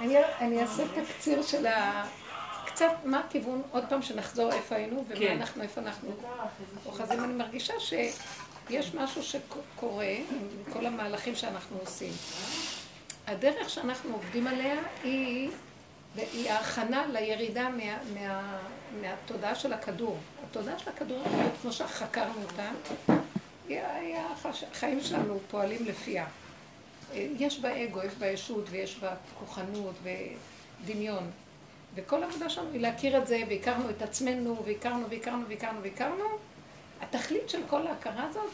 אני, אני אעשה תקציר של ה... קצת מה הכיוון, עוד פעם שנחזור איפה היינו ומה כן. אנחנו, איפה אנחנו אוחזים. אני מרגישה שיש משהו שקורה עם כל המהלכים שאנחנו עושים. הדרך שאנחנו עובדים עליה היא, היא ההכנה לירידה מה, מה, מהתודעה של הכדור. התודעה של הכדור, כמו שחקרנו אותה, החיים שלנו פועלים לפיה. יש בה אגו, יש בה ישות ויש בה כוחנות ודמיון. וכל העבודה שלנו היא להכיר את זה, והכרנו את עצמנו, והכרנו, והכרנו, והכרנו, והכרנו. התכלית של כל ההכרה הזאת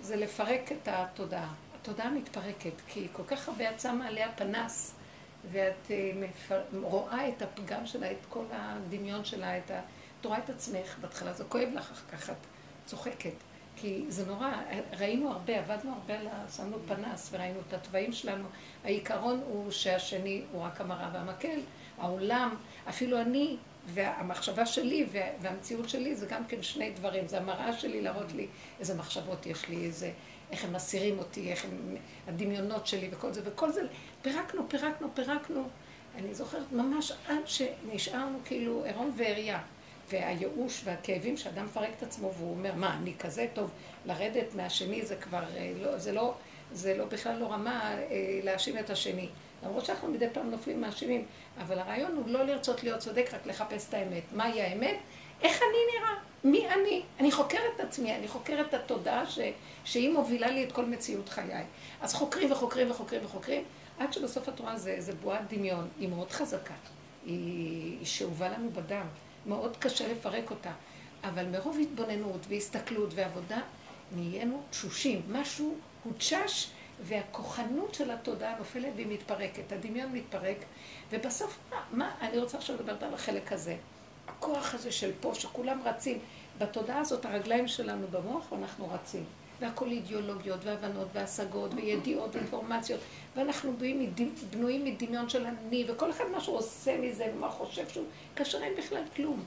זה לפרק את התודעה. התודעה מתפרקת, כי כל כך הרבה את שמה עליה פנס, ואת אה, מפר... רואה את הפגם שלה, את כל הדמיון שלה, את ה... את רואה את עצמך, בהתחלה זה כואב לך, אחר כך את צוחקת. כי זה נורא, ראינו הרבה, עבדנו הרבה, שמנו פנס וראינו את התוואים שלנו. העיקרון הוא שהשני הוא רק המראה והמקל, העולם, אפילו אני והמחשבה שלי והמציאות שלי זה גם כן שני דברים, זה המראה שלי להראות לי איזה מחשבות יש לי, איזה, איך הם מסירים אותי, איך הם, הדמיונות שלי וכל זה, וכל זה, פירקנו, פירקנו, פירקנו. אני זוכרת ממש עד שנשארנו כאילו עירום ועריה. והייאוש והכאבים שאדם מפרק את עצמו והוא אומר, מה, אני כזה טוב, לרדת מהשני זה כבר, אה, לא, זה לא, זה לא בכלל לא רמה אה, להאשים את השני. למרות שאנחנו מדי פעם נופלים מאשימים, אבל הרעיון הוא לא לרצות להיות צודק, רק לחפש את האמת. מהי האמת? איך אני נראה? מי אני? אני חוקרת את עצמי, אני חוקרת את התודעה ש... שהיא מובילה לי את כל מציאות חיי. אז חוקרים וחוקרים וחוקרים וחוקרים, עד שבסוף התורה זה, זה בועת דמיון, היא מאוד חזקה, היא, היא שאובה לנו בדם. מאוד קשה לפרק אותה. אבל מרוב התבוננות והסתכלות ועבודה, נהיינו תשושים. משהו הותשש, והכוחנות של התודעה נופלת והיא מתפרקת. הדמיון מתפרק, ובסוף, מה, מה, אני רוצה עכשיו לדבר על החלק הזה. הכוח הזה של פה, שכולם רצים. בתודעה הזאת הרגליים שלנו במוח, ואנחנו רצים. והכל אידיאולוגיות והבנות והשגות וידיעות ואינפורמציות ואנחנו בנויים מדמיון של אני וכל אחד מה שהוא עושה מזה ומה חושב שהוא כאשר אין בכלל כלום.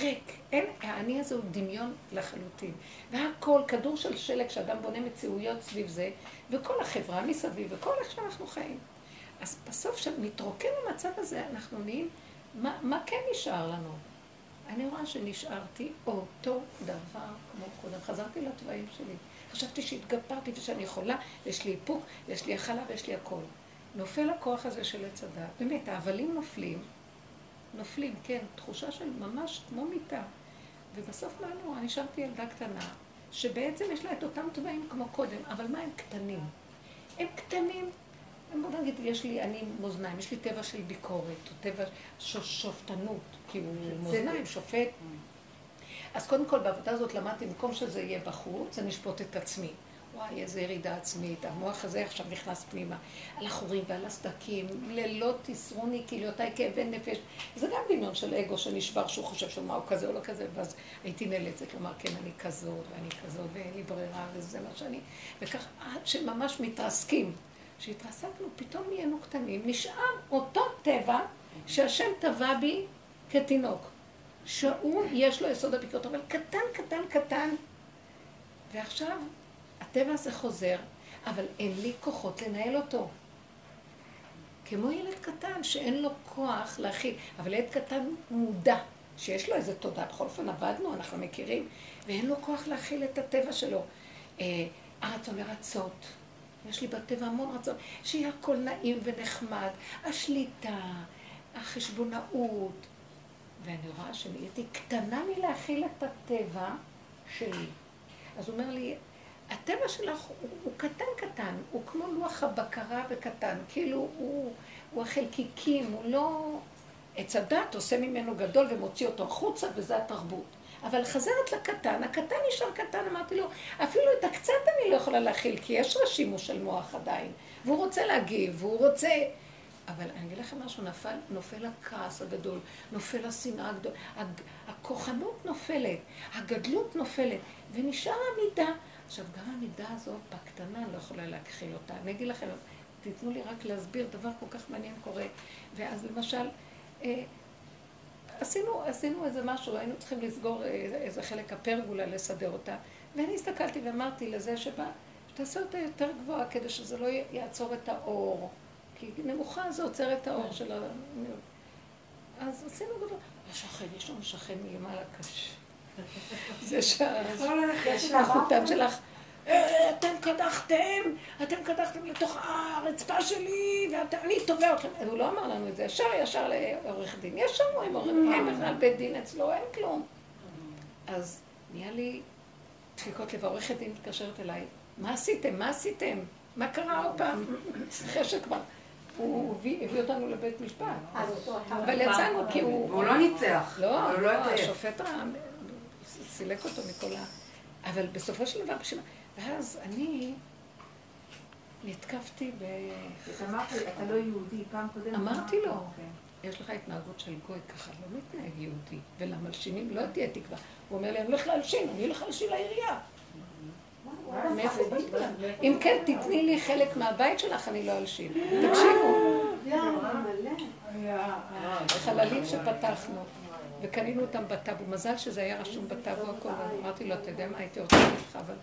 ריק, אין, האני הזה הוא דמיון לחלוטין. והכל כדור של שלג שאדם בונה מציאויות סביב זה וכל החברה מסביב וכל איך שאנחנו חיים. אז בסוף כשמתרוקן המצב הזה אנחנו נהיים מה, מה כן נשאר לנו? אני רואה שנשארתי אותו דבר כמו קודם, חזרתי לתוואים שלי חשבתי שהתגברתי ושאני יכולה, ויש לי איפוק, ויש לי הכלה ויש לי הכל. נופל הכוח הזה של עץ הדת. באמת, ההבלים נופלים, נופלים, כן, תחושה של ממש כמו מיטה. ובסוף מה נורא? נשארתי ילדה קטנה, שבעצם יש לה את אותם טבעים כמו קודם, אבל מה הם קטנים? הם קטנים. בוא נגיד, יש לי, אני מאזניים, יש לי טבע של ביקורת, או טבע של שופטנות, כאילו מאזניים, שופט. אז קודם כל בעבודה הזאת למדתי, במקום שזה יהיה בחוץ, אני אשפוט את עצמי. וואי, איזה ירידה עצמית, המוח הזה עכשיו נכנס פנימה, על החורים ועל הסדקים, לילות תסרוני כליותיי כאבי נפש. זה גם דמיון של אגו שנשבר, שהוא חושב שמה הוא כזה או לא כזה, ואז הייתי נאלצת לומר, כן, אני כזאת, ואני כזאת, ואין לי ברירה, וזה מה שאני... וכך עד שממש מתרסקים. כשהתרסקנו, פתאום נהיינו קטנים, נשאר אותו טבע שהשם טבע בי כתינוק. שהוא, יש לו יסוד הביקורת, אבל קטן, קטן, קטן. ועכשיו, הטבע הזה חוזר, אבל אין לי כוחות לנהל אותו. כמו ילד קטן שאין לו כוח להכיל, אבל ילד קטן מודע, שיש לו איזה תודה, בכל אופן עבדנו, אנחנו מכירים, ואין לו כוח להכיל את הטבע שלו. אה, הרצון לרצות, יש לי בטבע המון רצון, שיהיה הכל נעים ונחמד, השליטה, החשבונאות, ואני רואה שנהייתי קטנה מלהכיל את הטבע שלי. אז הוא אומר לי, הטבע שלך הוא, הוא קטן קטן, הוא כמו לוח הבקרה וקטן, כאילו הוא, הוא החלקיקים, הוא לא... עץ הדת עושה ממנו גדול ומוציא אותו החוצה, וזה התרבות. אבל חזרת לקטן, הקטן נשאר קטן, אמרתי לו, אפילו את הקצת אני לא יכולה להכיל, כי יש רשימו של מוח עדיין, והוא רוצה להגיב, והוא רוצה... אבל אני אגיד לכם משהו, נפל, נופל הכעס הגדול, נופל השנאה הגדול, הכוחנות נופלת, הגדלות נופלת, ונשאר המידה. עכשיו, גם המידה הזאת בקטנה לא יכולה להכחיל אותה. אני אגיד לכם, תיתנו לי רק להסביר, דבר כל כך מעניין קורה. ואז למשל, אה, עשינו, עשינו איזה משהו, היינו צריכים לסגור אה, איזה חלק הפרגולה, לסדר אותה, ואני הסתכלתי ואמרתי לזה שבא, שתעשה אותה יותר גבוהה כדי שזה לא יעצור את האור. כי נמוכה זה עוצר את האור של ה... אז עשינו גדול. השכן, יש לנו שכן מלמעלה קשה. זה שהחותם שלך, אה, אתם קדחתם, אתם קדחתם לתוך הרצפה שלי, ואני תובע אתכם. הוא לא אמר לנו את זה, ישר ישר לעורך דין. יש שם עם עורך דין, אין בכלל בית דין אצלו, אין כלום. אז נהיה לי דפיקות לב, העורכת דין מתקשרת אליי, מה עשיתם? מה עשיתם? מה קרה עוד פעם? אחרי שכבר. הוא הביא אותנו לבית משפט. אבל יצאנו כי הוא... והוא לא ניצח. לא, לא השופט סילק אותו מכל ה... אבל בסופו של דבר, ואז אני נתקפתי ב... אמרת, אתה לא יהודי, פעם קודמת. אמרתי לו, אוקיי. יש לך התנהגות של גוי ככה, לא מתנהג יהודי. ולמלשינים לא תהיה תקווה. הוא אומר לי, אני הולך להלשין, אני הולך להלשין לעירייה. אם כן, תתני לי חלק מהבית שלך, אני לא אלשין. תקשיבו. חללים שפתחנו, וקנינו אותם בטאבו. מזל שזה היה רשום בטאבו הכל. אמרתי לו, אתה יודע מה, הייתי רוצה לך, אבל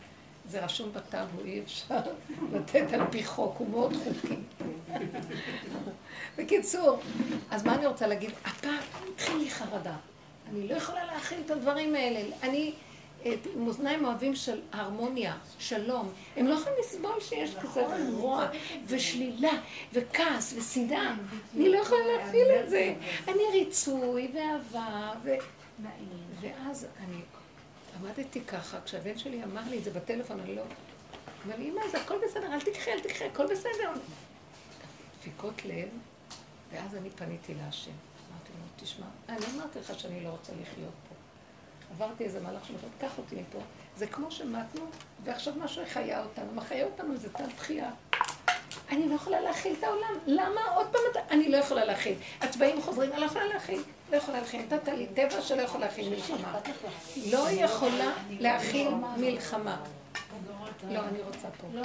זה רשום בטאבו, אי אפשר לתת על פי חוק, הוא מאוד חוקי. בקיצור, אז מה אני רוצה להגיד? הפעם התחיל לי חרדה. אני לא יכולה להכיל את הדברים האלה. אני... עם אוזניים אוהבים של הרמוניה, שלום. הם לא יכולים לסבול שיש כזה רוע ושלילה וכעס ושנאה. אני לא יכולה להפעיל את זה. אני ריצוי ואהבה ו... ואז אני עמדתי ככה, כשהבן שלי אמר לי את זה בטלפון, אני לא... אמר לי, אמא, זה הכל בסדר, אל תקחי, אל תקחי, הכל בסדר. דפיקות לב, ואז אני פניתי להשם. אמרתי לו, תשמע, אני אמרתי לך שאני לא רוצה לחיות פה. עברתי איזה מהלך שאומר, קח אותי מפה. זה כמו שמתנו, ועכשיו משהו חיה אותנו. מה חיה אותנו זה תת תחייה. אני לא יכולה להכיל את העולם. למה עוד פעם אתה... אני לא יכולה להכיל. הצבעים חוזרים, אני לא יכולה להכיל. לא יכולה להכיל. נתת לי טבע שלא יכול להכיל מלחמה. לא יכולה להכיל מלחמה. לא, אני רוצה פה. לא,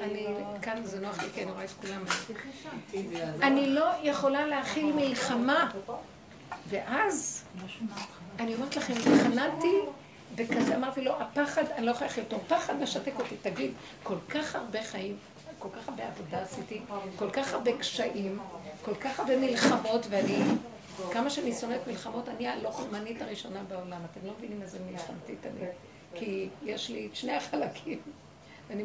אני, כאן זה נוח לי, כי אני רואה את כולם. אני לא יכולה להכיל מלחמה. ואז, אני אומרת לכם, התחננתי, וכזה אמרתי לו, הפחד, אני לא יכולה לחיות אותו, פחד משתק אותי, תגיד, כל כך הרבה חיים, כל כך הרבה עבודה עשיתי, כל כך הרבה קשיים, כל כך הרבה מלחמות, ואני, כמה שאני שונאת מלחמות, אני הלוחמנית הראשונה בעולם. אתם לא מבינים איזה מלחמתית אני, כי יש לי את שני החלקים, אני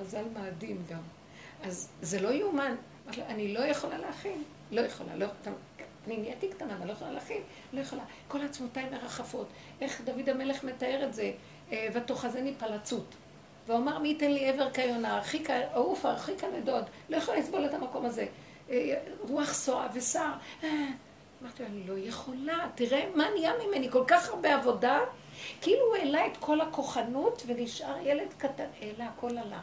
מזל מאדים גם. אז זה לא יאומן, אני לא יכולה להכין, לא יכולה, לא, נהייתי קטנה, אבל לא יכולה להכין, לא יכולה. כל עצמותיי מרחפות. איך דוד המלך מתאר את זה? אה, ותאחזני פלצות. והוא אמר, מי ייתן לי עבר כיונה, הרחיקה, עוף, הרחיקה נדוד. לא יכולה לסבול את המקום הזה. אה, רוח סועה ושר. אה, אמרתי, אני לא יכולה, תראה מה נהיה ממני, כל כך הרבה עבודה. כאילו הוא העלה את כל הכוחנות ונשאר ילד קטן, העלה, הכל עלה.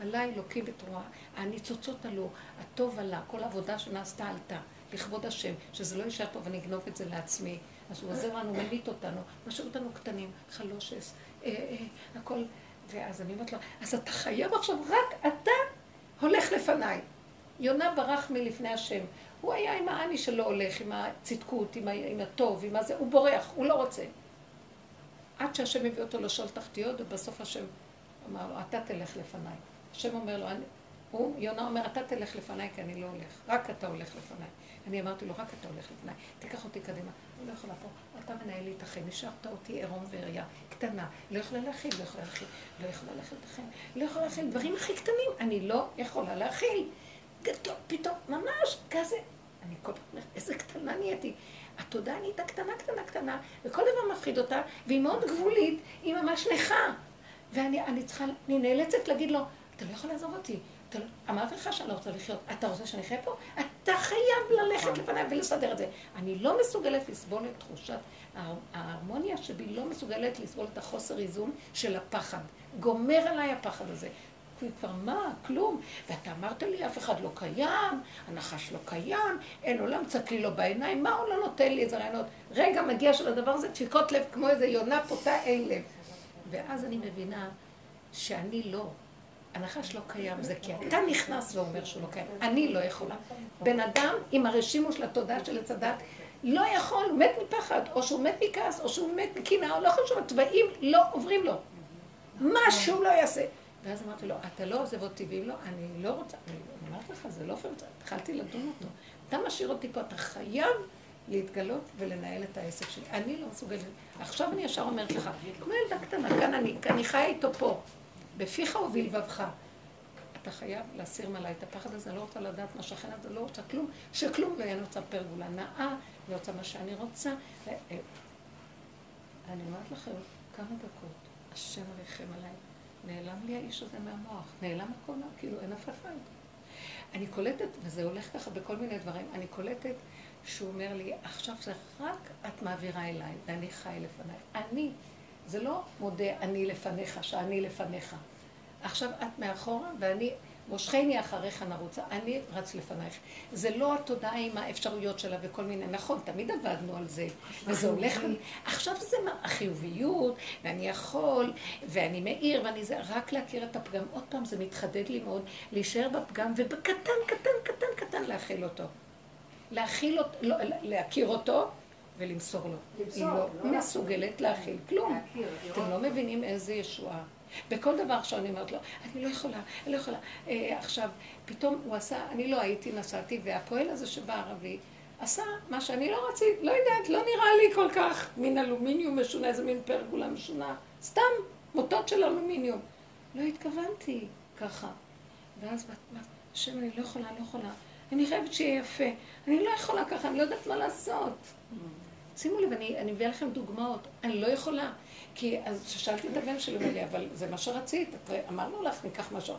עלה אלוקים בתרועה, הניצוצות עלו, הטוב עלה, כל העבודה שנעשתה עלתה. לכבוד השם, שזה לא יישאר פה אגנוב את זה לעצמי. אז הוא עוזר לנו, מליט אותנו, משאיר אותנו קטנים, חלושס, אה, אה, הכל. ואז אני אומרת לו, אז אתה חייב עכשיו, רק אתה הולך לפניי. יונה ברח מלפני השם. הוא היה עם האני שלו הולך, עם הצדקות, עם, ה, עם הטוב, עם הזה, הוא בורח, הוא לא רוצה. עד שהשם הביא אותו לשאול תחתיות, ובסוף השם אמר לו, אתה תלך לפניי. השם אומר לו, אני, הוא, יונה אומר, אתה תלך לפניי כי אני לא הולך, רק אתה הולך לפניי. אני אמרתי לו, רק אתה הולך לפניי, תיקח אותי קדימה. אני לא יכולה פה, אתה מנהל לי את החיים, השארת אותי עירום ועריה, קטנה, לא יכולה להכיל, לא יכולה להכיל, לא יכולה להכיל את החיים, לא יכולה להכיל דברים הכי קטנים, אני לא יכולה להכיל. גדול, פתאום, ממש כזה. אני כל פעם אומרת, איזה קטנה נהייתי. התודעה נהייתה קטנה, קטנה, קטנה, וכל דבר מפחיד אותה, והיא מאוד גבולית, היא ממש נכה. ואני צריכה, אני נאלצת להגיד לו, אתה לא יכול לעזוב אותי, לא- אמרתי לך שאני לא רוצה לחיות, אתה רוצה שאני אחיה פה? אתה חייב ללכת לפניי ולסדר את זה. אני לא מסוגלת לסבול את תחושת ההרמוניה שבי, לא מסוגלת לסבול את החוסר איזון של הפחד. גומר עליי הפחד הזה. כבר מה? כלום. ואתה אמרת לי, אף אחד לא קיים, הנחש לא קיים, אין עולם, צק לי לו בעיניים, מה הוא לא נותן לי איזה רעיונות? רגע, מגיע של הדבר הזה, דפיקות לב כמו איזה יונה פותה אין לב. ואז אני מבינה שאני לא, הנחש לא קיים, זה כי אתה נכנס ואומר שהוא לא קיים. אני לא יכולה. בן אדם עם הרשימו של התודעה של עץ הדת לא יכול, הוא מת מפחד, או שהוא מת מכעס, או שהוא מת מקנאה, או לא חשוב, התוואים לא עוברים לו. מה שהוא לא יעשה. ואז אמרתי לו, אתה לא עוזב אותי, ואם לא, אני לא רוצה, אני אמרתי לך, זה לא פייר, התחלתי לדון אותו. אתה משאיר אותי פה, אתה חייב להתגלות ולנהל את העסק שלי. אני לא מסוגלת. עכשיו אני ישר אומרת לך, כמו ילדה קטנה, כאן אני, אני חיה איתו פה, בפיך ובלבבך. אתה חייב להסיר מעליי את הפחד הזה, אני לא רוצה לדעת מה שכן, אני לא רוצה כלום, שכלום לא יהיה, אני רוצה פרגולה נאה, אני רוצה מה שאני רוצה. אה, אני אומרת לכם, כמה דקות, השם ריחם עליי, נעלם לי האיש הזה מהמוח, נעלם הכל, כאילו אין אף אחד. אני קולטת, וזה הולך ככה בכל מיני דברים, אני קולטת שהוא אומר לי, עכשיו זה רק את מעבירה אליי, ואני חי לפנייך. אני, זה לא מודה אני לפניך, שאני לפניך. עכשיו את מאחורה, ואני, מושכני אחריך נרוצה, אני רץ לפנייך. זה לא התודעה עם האפשרויות שלה וכל מיני, נכון, תמיד עבדנו על זה, וזה הולך, עכשיו זה מה, החיוביות, ואני יכול, ואני מאיר, ואני זה, רק להכיר את הפגם. עוד פעם, זה מתחדד לי מאוד, להישאר בפגם, ובקטן, קטן, קטן, קטן להכיל אותו. להכיל אותו, לא, להכיר אותו ולמסור לו. היא לא, לא מסוגלת להכיל כלום. אתם לא מבינים איזה ישועה. בכל דבר עכשיו אני אומרת לו, אני לא יכולה, אני לא יכולה. אה, עכשיו, פתאום הוא עשה, אני לא הייתי, נסעתי, והפועל הזה שבא ערבי, עשה מה שאני לא רציתי, לא יודעת, לא נראה לי כל כך מין אלומיניום משונה, איזה מין פרגולה משונה, סתם מוטות של אלומיניום. לא התכוונתי ככה. ואז, השם, אני לא יכולה, אני לא יכולה. אני חייבת שיהיה יפה. אני לא יכולה ככה, אני לא יודעת מה לעשות. שימו לב, אני, אני מביאה לכם דוגמאות. אני לא יכולה. כי אז כששאלתי את הבן שלי, אמר לי, אבל זה מה שרצית, אמרנו לך, ניקח משהו.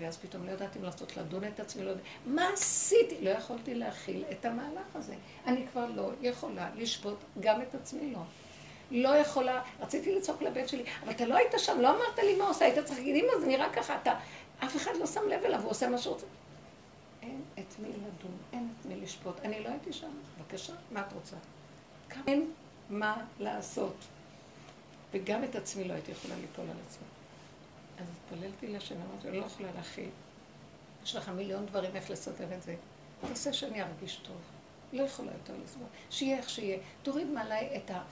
ואז פתאום לא ידעתי אם לעשות, לדון את עצמי, לא יודעת, מה עשיתי? לא יכולתי להכיל את המהלך הזה. אני כבר לא יכולה לשבות גם את עצמי, לא. לא יכולה, רציתי לצעוק לבן שלי, אבל אתה לא היית שם, לא אמרת לי מה עושה, היית צריך להגיד, אמא, זה נראה ככה, אתה, אף אחד לא שם לב אליו, הוא עושה מה שהוא רוצה. אין את מי לדון, אין את מי לשפוט. אני לא הייתי שם, בבקשה, מה את רוצה? אין מה לעשות. וגם את עצמי לא הייתי יכולה ליפול על עצמי. אז התפללתי לשם, אמרתי, אני לא יכולה להכיל. יש לך מיליון דברים איך לסדר את זה. תעשה שאני ארגיש טוב. לא יכולה יותר לסבול. שיהיה איך שיהיה. תוריד מעליי את ה...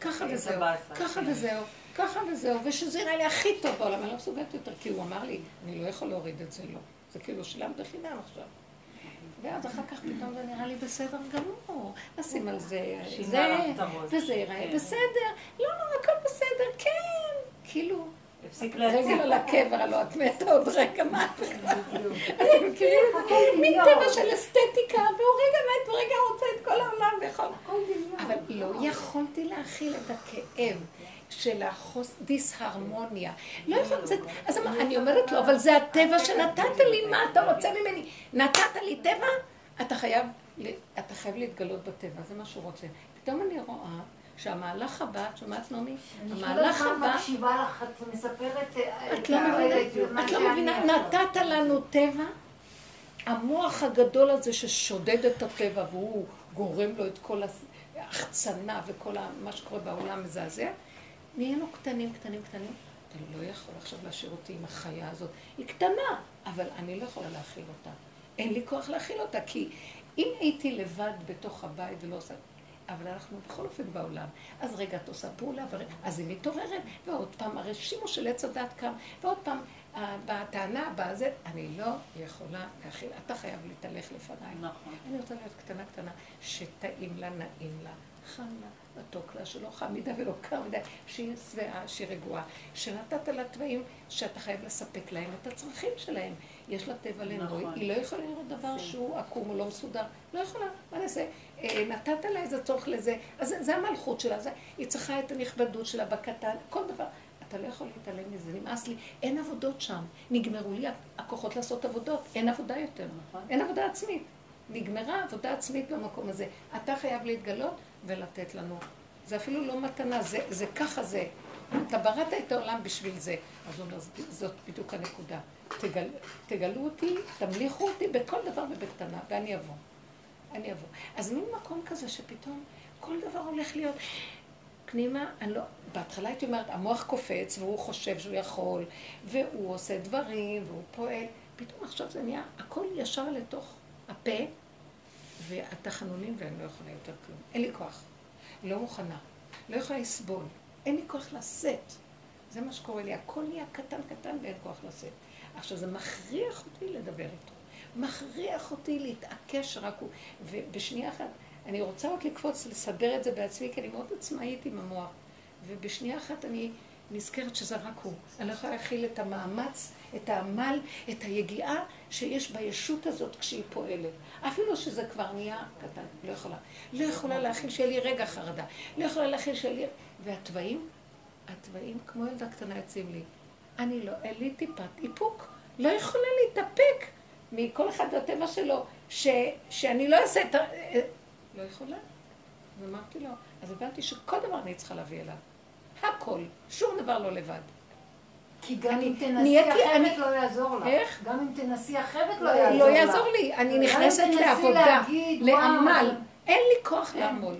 ככה וזהו, ככה. וזהו, ככה וזהו, ושזה יראה לי הכי טוב בעולם, אני לא מסוגלת יותר, כי הוא אמר לי, אני לא יכול להוריד את זה, לא. זה כאילו שילמת חינם עכשיו. ואז אחר כך פתאום זה נראה לי בסדר גמור, נשים על זה, זה, וזה ייראה כן. בסדר, לא, לא, הכל בסדר, כן, כאילו. הפסיק להציג. רגע על הקבר, הלוא את מתה עוד רגע, מה את אני מכירים את זה, מין טבע של אסתטיקה, והוא רגע מת ורגע רוצה את כל העולם ויכול. אבל לא יכולתי להכיל את הכאב. של החוס... דיסהרמוניה. לא יכולת, אז אני אומרת לו, אבל זה הטבע שנתת לי, מה אתה רוצה ממני? נתת לי טבע? אתה חייב, אתה חייב להתגלות בטבע, זה מה שהוא רוצה. פתאום אני רואה שהמהלך הבא, את שומעת נעמי? המהלך הבא... אני מקשיבה לך, את מספרת... אה, את לא מבינה, את לא מבינה, נתת לנו טבע, המוח הגדול הזה ששודד את הטבע והוא גורם לו את כל ההחצנה וכל מה שקורה בעולם מזעזע, נהיינו קטנים, קטנים, קטנים. אתה לא יכול עכשיו להשאיר אותי עם החיה הזאת. היא קטנה, אבל אני לא יכולה להכיל אותה. אין לי כוח להכיל אותה, כי אם הייתי לבד בתוך הבית ולא עושה... אבל אנחנו בכל אופן בעולם. אז רגע את עושה פעולה, ור... אז היא מתעוררת, ועוד פעם, הרי שימוש של עץ הדת קם, ועוד פעם, בטענה הבאה זה, אני לא יכולה להכיל, אתה חייב להתהלך לפניי. נכון. אני רוצה להיות קטנה קטנה, שטעים לה, נעים לה, חם לה. מתוק לה, שלא חם מדי ולא קר מדי, שהיא שבעה, שהיא רגועה. שנתת לה תוואים שאתה חייב לספק להם את הצרכים שלהם. יש לה טבע לנבוי, נכון. היא לא יכולה לראות דבר שהוא עקום או לא מסודר. לא יכולה, מה נעשה? אה, נתת לה איזה צורך לזה, אז זה המלכות שלה, זה, היא צריכה את הנכבדות שלה בקטן, כל דבר. אתה לא יכול להתעלם מזה, נמאס לי. אין עבודות שם. נגמרו לי הכוחות לעשות עבודות, אין עבודה יותר. נכון. אין עבודה עצמית. נגמרה עבודה עצמית במקום הזה. אתה חייב להתגלות ולתת לנו. זה אפילו לא מתנה, זה, זה ככה זה. אתה בראת את העולם בשביל זה. אז הוא אומר, זאת בדיוק הנקודה. תגל, תגלו אותי, תמליכו אותי בכל דבר ובקטנה, ואני אבוא. אני אבוא. אז מין מקום כזה שפתאום כל דבר הולך להיות... פנימה, אני לא... בהתחלה הייתי אומרת, המוח קופץ והוא חושב שהוא יכול, והוא עושה דברים, והוא פועל. פתאום עכשיו זה נהיה הכל ישר לתוך הפה, והתחנונים, ואני לא יכולה יותר כלום. אין לי כוח. לא מוכנה. לא יכולה לסבול. אין לי כוח לשאת. זה מה שקורה לי. הכל נהיה קטן קטן ואין כוח לשאת. עכשיו, זה מכריח אותי לדבר איתו. מכריח אותי להתעקש רק הוא. ובשנייה אחת, אני רוצה עוד לקפוץ, לסדר את זה בעצמי, כי אני מאוד עצמאית עם המוח. ובשנייה אחת אני נזכרת שזה רק הוא. אני לא יכולה להכיל את המאמץ, את העמל, את היגיעה שיש בישות הזאת כשהיא פועלת. אפילו שזה כבר נהיה קטן, לא יכולה. לא יכולה להכיל שיהיה לי רגע חרדה. לא יכולה להכיל שיהיה לי... והתוואים, התוואים כמו ילדה קטנה יוצאים לי. אני לא, אין לי טיפת איפוק. לא יכולה להתאפק מכל אחד בטבע שלו, ש, שאני לא אעשה את ה... לא יכולה. ואמרתי לו, אז הבנתי שכל דבר אני צריכה להביא אליו. הכל, שום דבר לא לבד. כי גם אם תנסי אחרת לא יעזור לך. איך? גם אם תנסי אחרת לא, לא יעזור לך. לא יעזור לי. אני נכנסת לעבודה, לעמל. אין לי כוח לעמוד.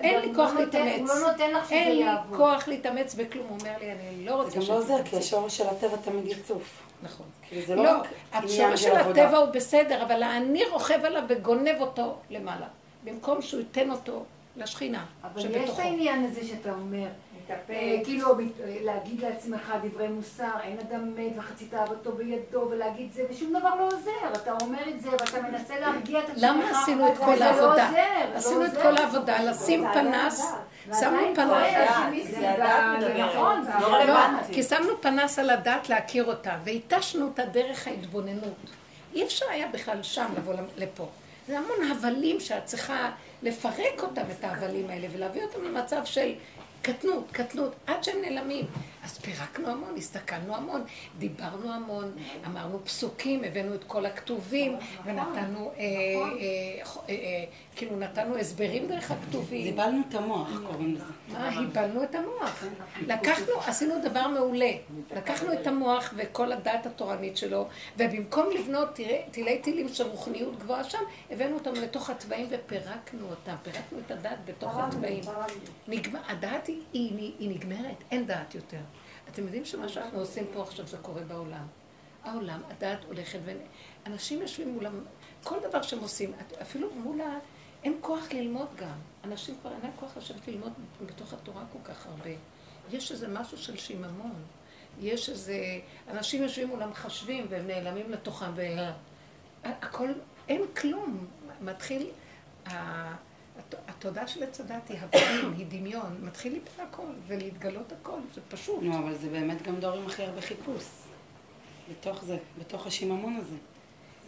אין לי כוח להתאמץ. הוא לא נותן לך שזה יעבוד. אין לי כוח להתאמץ בכלום. הוא אומר לי, אני לא רוצה זה גם לא עוזר, כי השורש של הטבע תמיד יצוף. נכון. לא, לא השורש של הטבע הוא בסדר, אבל האני רוכב עליו וגונב אותו למעלה. במקום שהוא ייתן אותו לשכינה שבתוכו. אבל יש את העניין הזה שאתה אומר. אה, כאילו אה, להגיד לעצמך דברי מוסר, אין אדם מת וחצי תאוותו בידו, ולהגיד זה, ושום דבר לא עוזר. אתה אומר את זה ואתה מנסה להרגיע את עצמך. למה עשינו את כל לא העבודה? עשינו את כל העבודה, לשים פנס, שמנו פנס. לא, כי שמנו פנס על הדת להכיר אותה, והתשנו אותה דרך ההתבוננות. אי אפשר היה בכלל שם לבוא לפה. זה המון הבלים שאת צריכה לפרק אותם, את ההבלים האלה, ולהביא אותם למצב של קטנות, קטנות, עד שהם נעלמים. אז פירקנו המון, הסתכלנו המון, דיברנו המון, אמרנו פסוקים, הבאנו את כל הכתובים, ונתנו, אה, אה, אה, כאילו נתנו הסברים דרך הכתובים. דיבלנו את המוח, קוראים לזה. מה, היבלנו את המוח. לקחנו, עשינו דבר מעולה. לקחנו את המוח וכל הדת התורנית שלו, ובמקום לבנות תילי תילים של רוחניות גבוהה שם, הבאנו אותם לתוך התוואים ופירקנו אותם. פירקנו את הדת בתוך התוואים. הדת היא נגמרת, אין דת יותר. אתם יודעים שמה שאנחנו עושים פה עכשיו זה קורה בעולם. העולם, הדת הולכת, ואנשים יושבים מולם, כל דבר שהם עושים, אפילו מול ה... אין כוח ללמוד גם. אנשים כבר אין להם כוח לשבת ללמוד בתוך התורה כל כך הרבה. יש איזה משהו של שיממון. יש איזה... אנשים יושבים מולם חשבים והם נעלמים לתוכם והכל... אין כלום. מתחיל... התודעה של עץ הדת היא הבנים, היא דמיון, מתחיל ליפול הכל ולהתגלות הכל, זה פשוט. נו, אבל זה באמת גם דור עם הכי הרבה חיפוש. בתוך זה, בתוך השיממון הזה.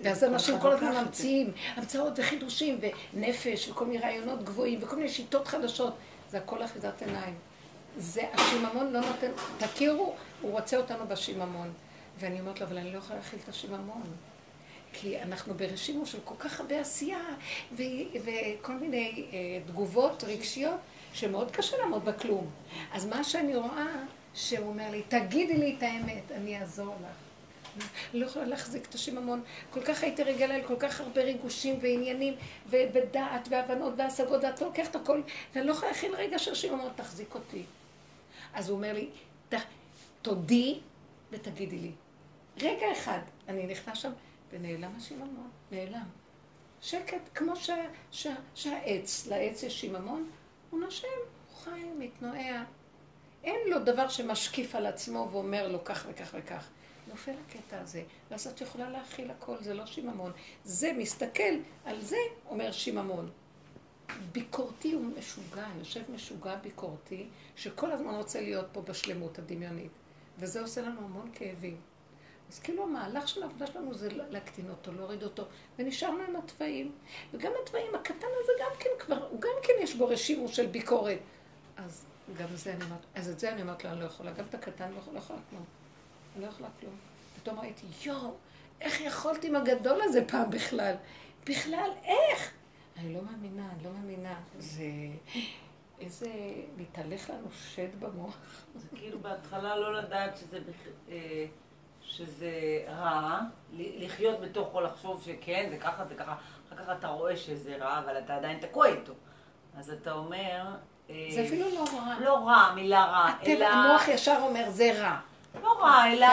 ואז אנשים כל הזמן ממציאים המצאות וחידושים ונפש וכל מיני רעיונות גבוהים וכל מיני שיטות חדשות. זה הכל אחיזת עיניים. זה, השיממון לא נותן, תכירו, הוא רוצה אותנו בשיממון. ואני אומרת לו, אבל אני לא יכולה להכיל את השיממון. כי אנחנו ברשימו של כל כך הרבה עשייה ו- וכל מיני אה, תגובות רגשיות שמאוד קשה לעמוד בכלום. אז מה שאני רואה, שהוא אומר לי, תגידי לי את האמת, אני אעזור לך. לא יכולה להחזיק את השיממון. כל כך הייתי רגילה לכל כך הרבה ריגושים ועניינים, ובדעת והבנות והשגות, ואת לוקחת את הכל, ואני לא יכולה להכין רגע שהשיממון תחזיק אותי. אז הוא אומר לי, תודי ותגידי לי. רגע אחד, אני נכנס שם, ונעלם השיממון, נעלם. שקט, כמו שה, שה, שהעץ, לעץ יש שיממון, הוא נושם, הוא חי, מתנועע. אין לו דבר שמשקיף על עצמו ואומר לו כך וכך וכך. נופל הקטע הזה, ואז את יכולה להכיל הכל, זה לא שיממון. זה מסתכל על זה, אומר שיממון. ביקורתי הוא משוגע, יושב משוגע ביקורתי, שכל הזמן רוצה להיות פה בשלמות הדמיונית. וזה עושה לנו המון כאבים. אז כאילו המהלך של העבודה שלנו זה להקטין אותו, להוריד אותו, ונשארנו עם התוואים. וגם התוואים, הקטן הזה גם כן כבר, הוא גם כן יש בו רשימו של ביקורת. אז גם זה אני אומרת, אז את זה אני אומרת לו, אני לא יכולה, גם את הקטן לא, לא יכולה כלום. אני לא יכולה כלום. פתאום ראיתי, יואו, איך יכולתי עם הגדול הזה פעם בכלל? בכלל, איך? אני לא מאמינה, אני לא מאמינה. זה... איזה... מתהלך לנו שד במוח. זה כאילו בהתחלה לא לדעת שזה... שזה רע, לחיות בתוכו, לחשוב שכן, זה ככה, זה ככה, אחר כך אתה רואה שזה רע, אבל אתה עדיין תקוע איתו. אז אתה אומר... אה, זה אפילו לא רע. לא רע, מילה רע, אלא... המוח ישר אומר, זה רע. לא רע, אלא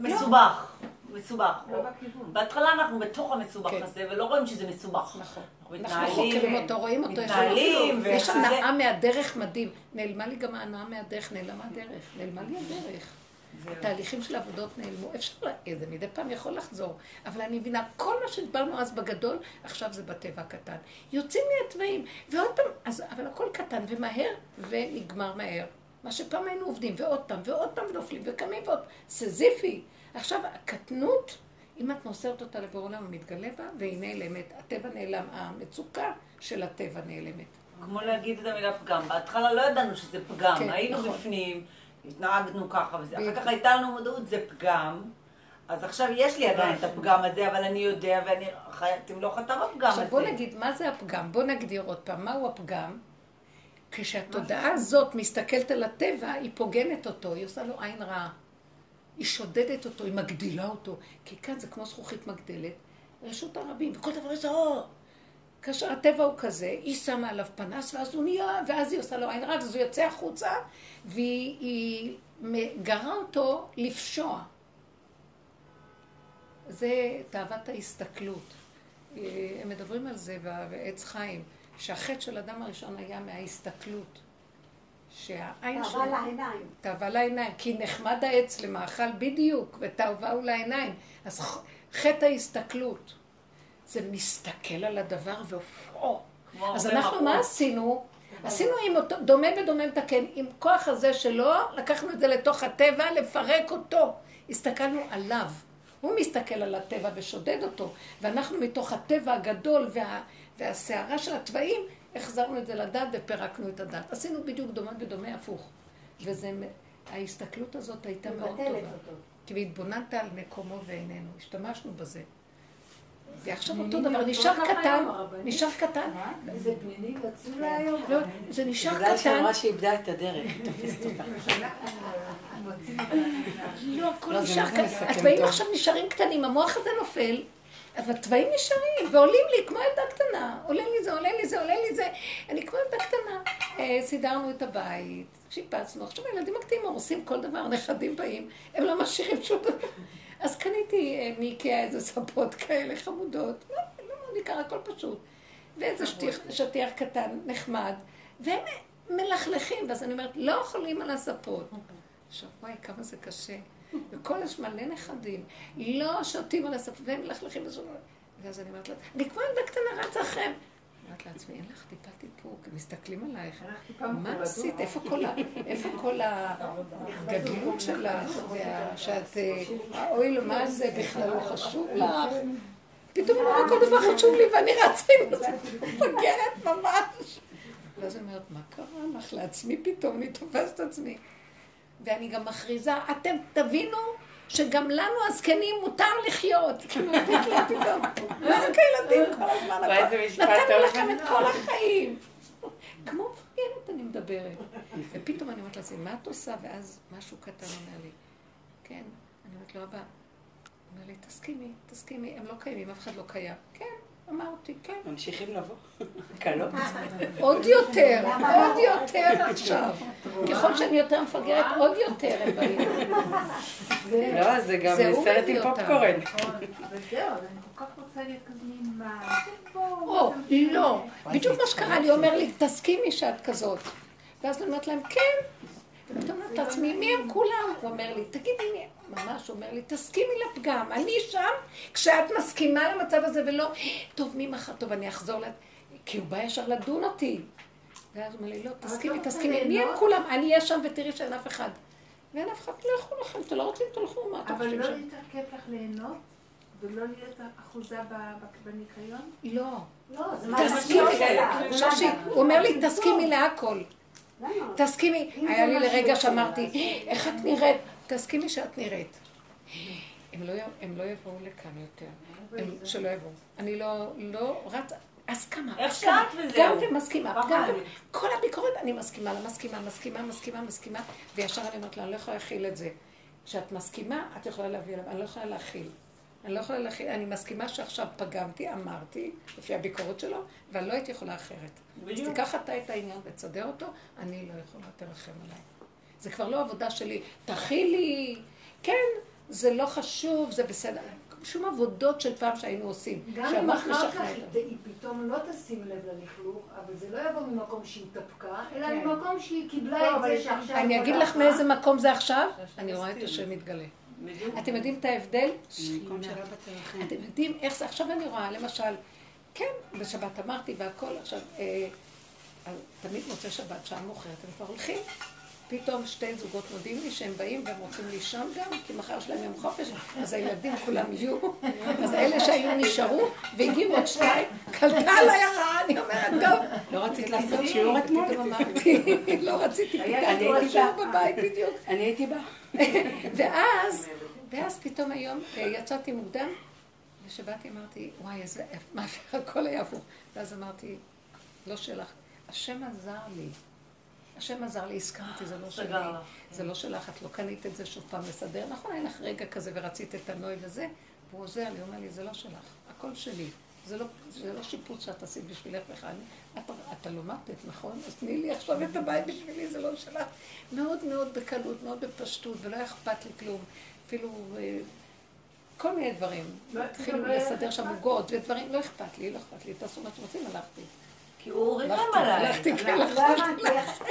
מסובך. מסובך. לא בהתחלה אנחנו בתוך המסובך כן. הזה, ולא רואים שזה מסובך. נכון. אנחנו חוקרים אותו, רואים אותו, מתנהלים. יש הנאה מהדרך מדהים. נעלמה לי גם ההנאה מהדרך, נעלמה הדרך. נעלמה לי הדרך. התהליכים של העבודות נעלמו. אפשר, זה מדי פעם יכול לחזור. אבל אני מבינה, כל מה שדיברנו אז בגדול, עכשיו זה בטבע הקטן. יוצאים מהתוואים, ועוד פעם, אז, אבל הכל קטן ומהר, ונגמר מהר. מה שפעם היינו עובדים, ועוד פעם, ועוד פעם נופלים, וקמים ועוד, סזיפי. עכשיו, הקטנות, אם את מוסרת אותה לבורא עולם, הוא מתגלה בה, והיא נעלמת. הטבע נעלם, המצוקה של הטבע נעלמת. כמו להגיד את המילה פגם. בהתחלה לא ידענו שזה פגם, כן, היינו נכון. בפנים, התנהגנו ככה וזה. אחר. כך הייתה לנו מודעות, זה פגם. אז עכשיו יש לי עדיין את הפגם הזה, אבל אני יודע ואני למלוך את הפגם הזה. עכשיו בוא נגיד, מה זה הפגם? בוא נגדיר עוד פעם, מהו הפגם? כשהתודעה הזאת מסתכלת על הטבע, היא פוגמת אותו, היא עושה לו עין רעה. היא שודדת אותו, היא מגדילה אותו. כי כאן זה כמו זכוכית מגדלת, רשות הרבים, וכל דבר יש או. כאשר הטבע הוא כזה, היא שמה עליו פנס, ואז הוא נהיה, ואז היא עושה לו עין רעה, ואז הוא יוצא החוצה, והיא היא גרה אותו לפשוע. זה תאוות ההסתכלות. אה, הם מדברים על זה בעץ חיים, שהחטא של אדם הראשון היה מההסתכלות. שהעין שלו... תאווה לעיניים. תאווה לעיניים, כי נחמד העץ למאכל בדיוק, ותאווה הוא לעיניים. אז חטא ההסתכלות. זה מסתכל על הדבר ואו. כמו אז אנחנו. מה עשינו? עשינו עם אותו, דומה בדומה מתקן, עם כוח הזה שלו, לקחנו את זה לתוך הטבע, לפרק אותו. הסתכלנו עליו. הוא מסתכל על הטבע ושודד אותו, ואנחנו מתוך הטבע הגדול וה, והסערה של התוואים, החזרנו את זה לדת ופירקנו את הדת. עשינו בדיוק דומה בדומה הפוך. וזה, ההסתכלות הזאת הייתה מאוד טובה. אותו. כי התבוננת על מקומו ואיננו, השתמשנו בזה. ועכשיו אותו פנינים דבר, נשאר קטן? נשאר קטן. איזה פנינים יצאו לה היום? לא, זה נשאר בגלל קטן. שאמרה שהיא איבדה את הדרך, היא תופסת אותה. לא, הכל לא, זה נשאר זה קטן. התוואים. עכשיו נשארים קטנים, המוח הזה נופל, אבל התוואים נשארים, ועולים לי כמו ילדה קטנה. עולה לי זה, עולה לי זה, עולה לי זה. אני כמו ילדה קטנה. אה, סידרנו את הבית, שיפצנו. עכשיו הילדים הקטנים עושים כל דבר, הנכדים באים, הם לא משאירים שום דבר. אז קניתי אה, מאיקאה איזה ספות כאלה חמודות. לא, לא מאוד יקר, הכל פשוט. ואיזה שטיח, שטיח קטן, נחמד. והם מלכלכים, ואז אני אומרת, לא אוכלים על הספות. עכשיו, וואי, כמה זה קשה. וכל יש מלא נכדים, לא שותים על הספות, והם מלכלכים. ואז אני אומרת לה, אני כמו ילדה קטנה רצה אחריהם. אומרת לעצמי, אין לך טיפה טיפוק, הם מסתכלים עלייך. מה? עשית? איפה כל הגדלות שלך? שאת... אה, האוי, מה זה בכלל לא חשוב לך? פתאום אני רואה כל דבר חשוב לי ואני רצה עם זה, מפגרת ממש. ואז אני אומרת, מה קרה לך? לעצמי פתאום, אני תופסת עצמי. ואני גם מכריזה, אתם תבינו שגם לנו הזקנים מותר לחיות. כאילו, פתאום. לא רק הילדים כל הזמן. נתנו. לכם את כל החיים. כמו מפגרת אני מדברת. ופתאום אני אומרת לעצמי, מה את עושה? ואז משהו קטן אומר לי, כן. אני אומרת לו, אבא, אומר לי, תסכימי, תסכימי, הם לא קיימים, אף אחד לא קיים. כן, אמרתי, כן. ממשיכים לבוא. קלות. עוד יותר, עוד יותר עכשיו. ככל שאני יותר מפגרת, עוד יותר הם באים. לא, זה גם סרט עם. פופקורן. אבל זהו, אז אני כל כך רוצה להיות כזה מין מה... או, לא. בדיוק מה שקרה לי, אומר לי, תסכימי שאת כזאת. ואז אני אומרת להם, כן. ופתאום אומרת לעצמי, מי הם כולם? הוא אומר לי, תגידי מי, ממש אומר לי, תסכימי לפגם. אני שם, כשאת מסכימה למצב הזה ולא, טוב, מי מחר, טוב, אני אחזור ל... כי הוא בא ישר לדון אותי. ואז הוא אומר לי, לא, תסכימי, לא תסכימי. מי הם? כולם? אני אהיה שם ותראי שאין אף אחד. ואין אף אחד, תלכו לכם, אתם לא רוצים, תלכו, מה אתם אבל חושבים לא שם? יותר כיף לך ליהנות? ולא להיות אחוזה בניקיון? לא. לא, זה מה תסכימי, שלה. שושי, הוא אומר לי, תסכימי להכל. למה? תסכימי, היה לי לרגע שאמרתי, איך את נראית? תסכימי שאת נראית. הם לא, הם לא יבואו לכאן יותר, הם, שלא יבואו. אני לא, לא רצה, הסכמה, איך הסכמה. שאת וזהו. גם ומסכימה, ככה גם אני. כל הביקורת אני מסכימה לה, מסכימה, מסכימה, מסכימה, מסכימה, וישר אני אומרת לה, אני לא יכולה להכיל את זה. כשאת מסכימה, את יכולה להביא אליו, אני לא יכולה להכיל. אני לא יכולה להכיל, אני מסכימה שעכשיו פגמתי, אמרתי, לפי הביקורת שלו, ואני לא הייתי יכולה אחרת. אז בדיוק. תיקח אתה את העניין ותסדר אותו, אני לא יכולה, תרחם עליי. זה כבר לא עבודה שלי, תכילי, כן, זה לא חשוב, זה בסדר. שום עבודות של פעם שהיינו עושים. גם אם אחר כך. היא פתאום לא תשים לב ללכלוך, אבל זה לא יבוא ממקום שהיא התאפקה, אלא כן. ממקום שהיא קיבלה לא, את זה שעכשיו... אני אגיד לך מאיזה מקום זה עכשיו, אני רואה את. השם מתגלה. אתם יודעים את ההבדל? אתם יודעים איך זה, עכשיו אני רואה, למשל, כן, בשבת אמרתי והכל, עכשיו, אה, תמיד מוצא שבת, שעה מאוחרת, הם כבר הולכים. פתאום שתי זוגות מודיעים לי שהם באים והם רוצים לישון גם, כי מחר יש להם יום חופש, אז הילדים כולם יהיו, אז אלה שהיו נשארו, והגיעו עוד שתיים, קלטה עליי הרעה, אני אומרת, טוב. לא רצית לעשות שיעור אתמול? פתאום לא רציתי, לי הייתי אישה. בבית בדיוק. אני הייתי בה. ואז, ואז פתאום היום אה, יצאתי מוקדם, וכשבאתי אמרתי, וואי, איזה, מה, הכל היה הפוך. ואז אמרתי, לא שלך, השם עזר לי. השם עזר לי, הסכמתי, זה לא שלי. זה לא שלך, את לא קנית את זה שוב פעם לסדר. נכון, היה לך רגע כזה ורצית את הנוי וזה, והוא עוזר לי, אומר לי, זה לא שלך, הכל שלי. זה לא, זה לא שיפוץ שאת עשית בשבילך בכלל. את, אתה לא מתת, נכון? אז תני לי עכשיו את הבית בשבילי, זה לא שלך. מאוד מאוד בקלות, מאוד בפשטות, ולא אכפת לי כלום. אפילו אה, כל מיני דברים. לא- התחילו לסדר שם. עוגות ודברים, לא אכפת לי, לא אכפת לי, תעשו מה שאתם רוצים, הלכתי. כי הוא ריחם עליי. הלכתי, כן, לא לחוש. הבנתי איך...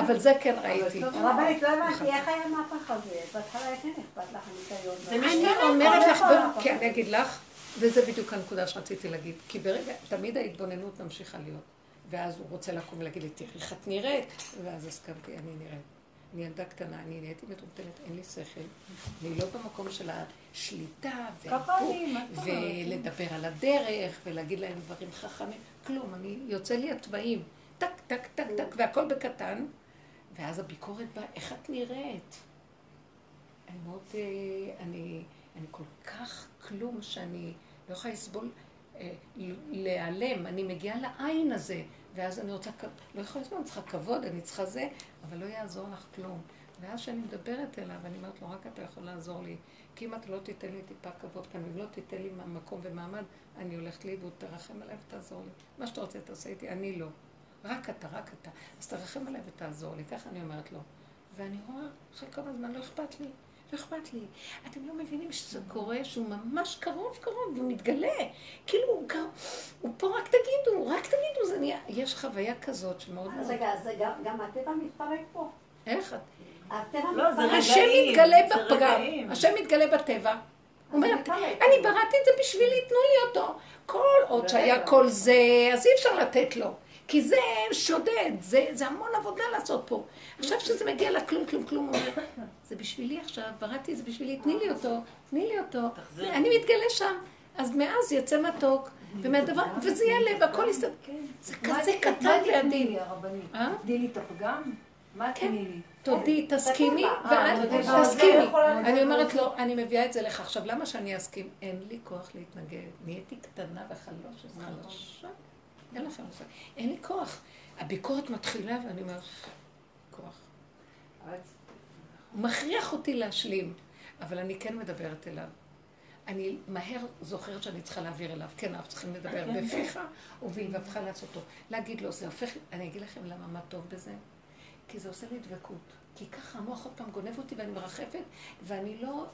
אבל זה כן ראיתי. רבנית, לא הבנתי איך היה המהפך הזה. בהתחלה כן אכפת לך הניקיון. זה אני משתנה אומרת כל לך, כן, אני אגיד לך, וזה בדיוק הנקודה שרציתי להגיד. כי ברגע, תמיד ההתבוננות ממשיכה להיות. ואז הוא רוצה לקום ולהגיד לי, תראי איך את נראית. ואז הסכמתי, אני נראית. אני ילדה קטנה, אני נהייתי מטומטמת, אין לי שכל. אני לא במקום של השליטה, מה? ולדבר על הדרך, ולהגיד להם דברים חכמים. כלום, אני, יוצא לי התוואים. טק, טק, טק, טק, והכל בקטן. ואז הביקורת באה, איך את נראית? אני מאוד, אה, אני, אני כל כך כלום שאני לא יכולה לסבול, אה, להיעלם, אני מגיעה לעין הזה, ואז אני רוצה, לא יכולה לסבול, אני צריכה כבוד, אני צריכה זה, אבל לא יעזור לך כלום. ואז כשאני מדברת אליו, אני אומרת לו, רק אתה יכול לעזור לי. כי אם אתה לא תיתן לי טיפה כבוד כאן, אם לא תיתן לי מקום ומעמד, אני הולכת לאיבוד, תרחם עליי ותעזור לי. מה שאתה רוצה תעשה איתי, אני לא. רק אתה, רק אתה. אז תרחם עליי ותעזור לי, ככה אני אומרת לו. ואני רואה, אחרי כמה זמן, לא אכפת לי. לא אכפת לי. אתם לא מבינים שזה קורה, שהוא ממש קרוב קרוב, והוא מתגלה. כאילו, הוא, קר... הוא פה, רק תגידו, רק תגידו, זה נהיה... יש חוויה כזאת שמאוד אז. רגע, אז גם- גם הטבע מתפרק פה. איך לא, זה. השם מתגלה זה בפגם. השם מתגלה בטבע. הוא אומר. אני בראתי את זה בשבילי, תנו לי אותו. כל עוד שהיה כל זה, אז אי אפשר לתת לו. כי זה שודד, זה, זה המון עבודה לעשות פה. עכשיו שזה מגיע לכלום, כלום, כלום, הוא אומר, זה בשבילי עכשיו, בראתי את זה בשבילי, תני לי אותו, תני לי אותו. אני מתגלה שם. אז מאז יצא מתוק, ומהדבר, וזה יעלה, והכל יסתדר. זה מה- כזה מה קטן תתני ועדין. לי, הרבנית? אה? תני לי את הפגם? מה כן. תני לי? תודי, תסכימי. ואת אה, בטבע. תסכימי. אני אומרת לו, אני מביאה את זה לך. עכשיו, למה שאני אסכים? אין לי כוח להתנגד. נהייתי קטנה וחלוש, אז חלשה. אין לכם מושג. אין לי כוח. הביקורת מתחילה ואני אומרת, כוח. הוא מכריח אותי להשלים, אבל אני כן מדברת אליו. אני מהר זוכרת שאני צריכה להעביר אליו. כן, אנחנו צריכים לדבר בפיך ובלבבך לעשותו. להגיד לו, זה הופך, אני אגיד לכם למה, מה טוב בזה? כי זה עושה לי דבקות. כי ככה המוח עוד פעם גונב אותי ואני מרחפת, ואני לא...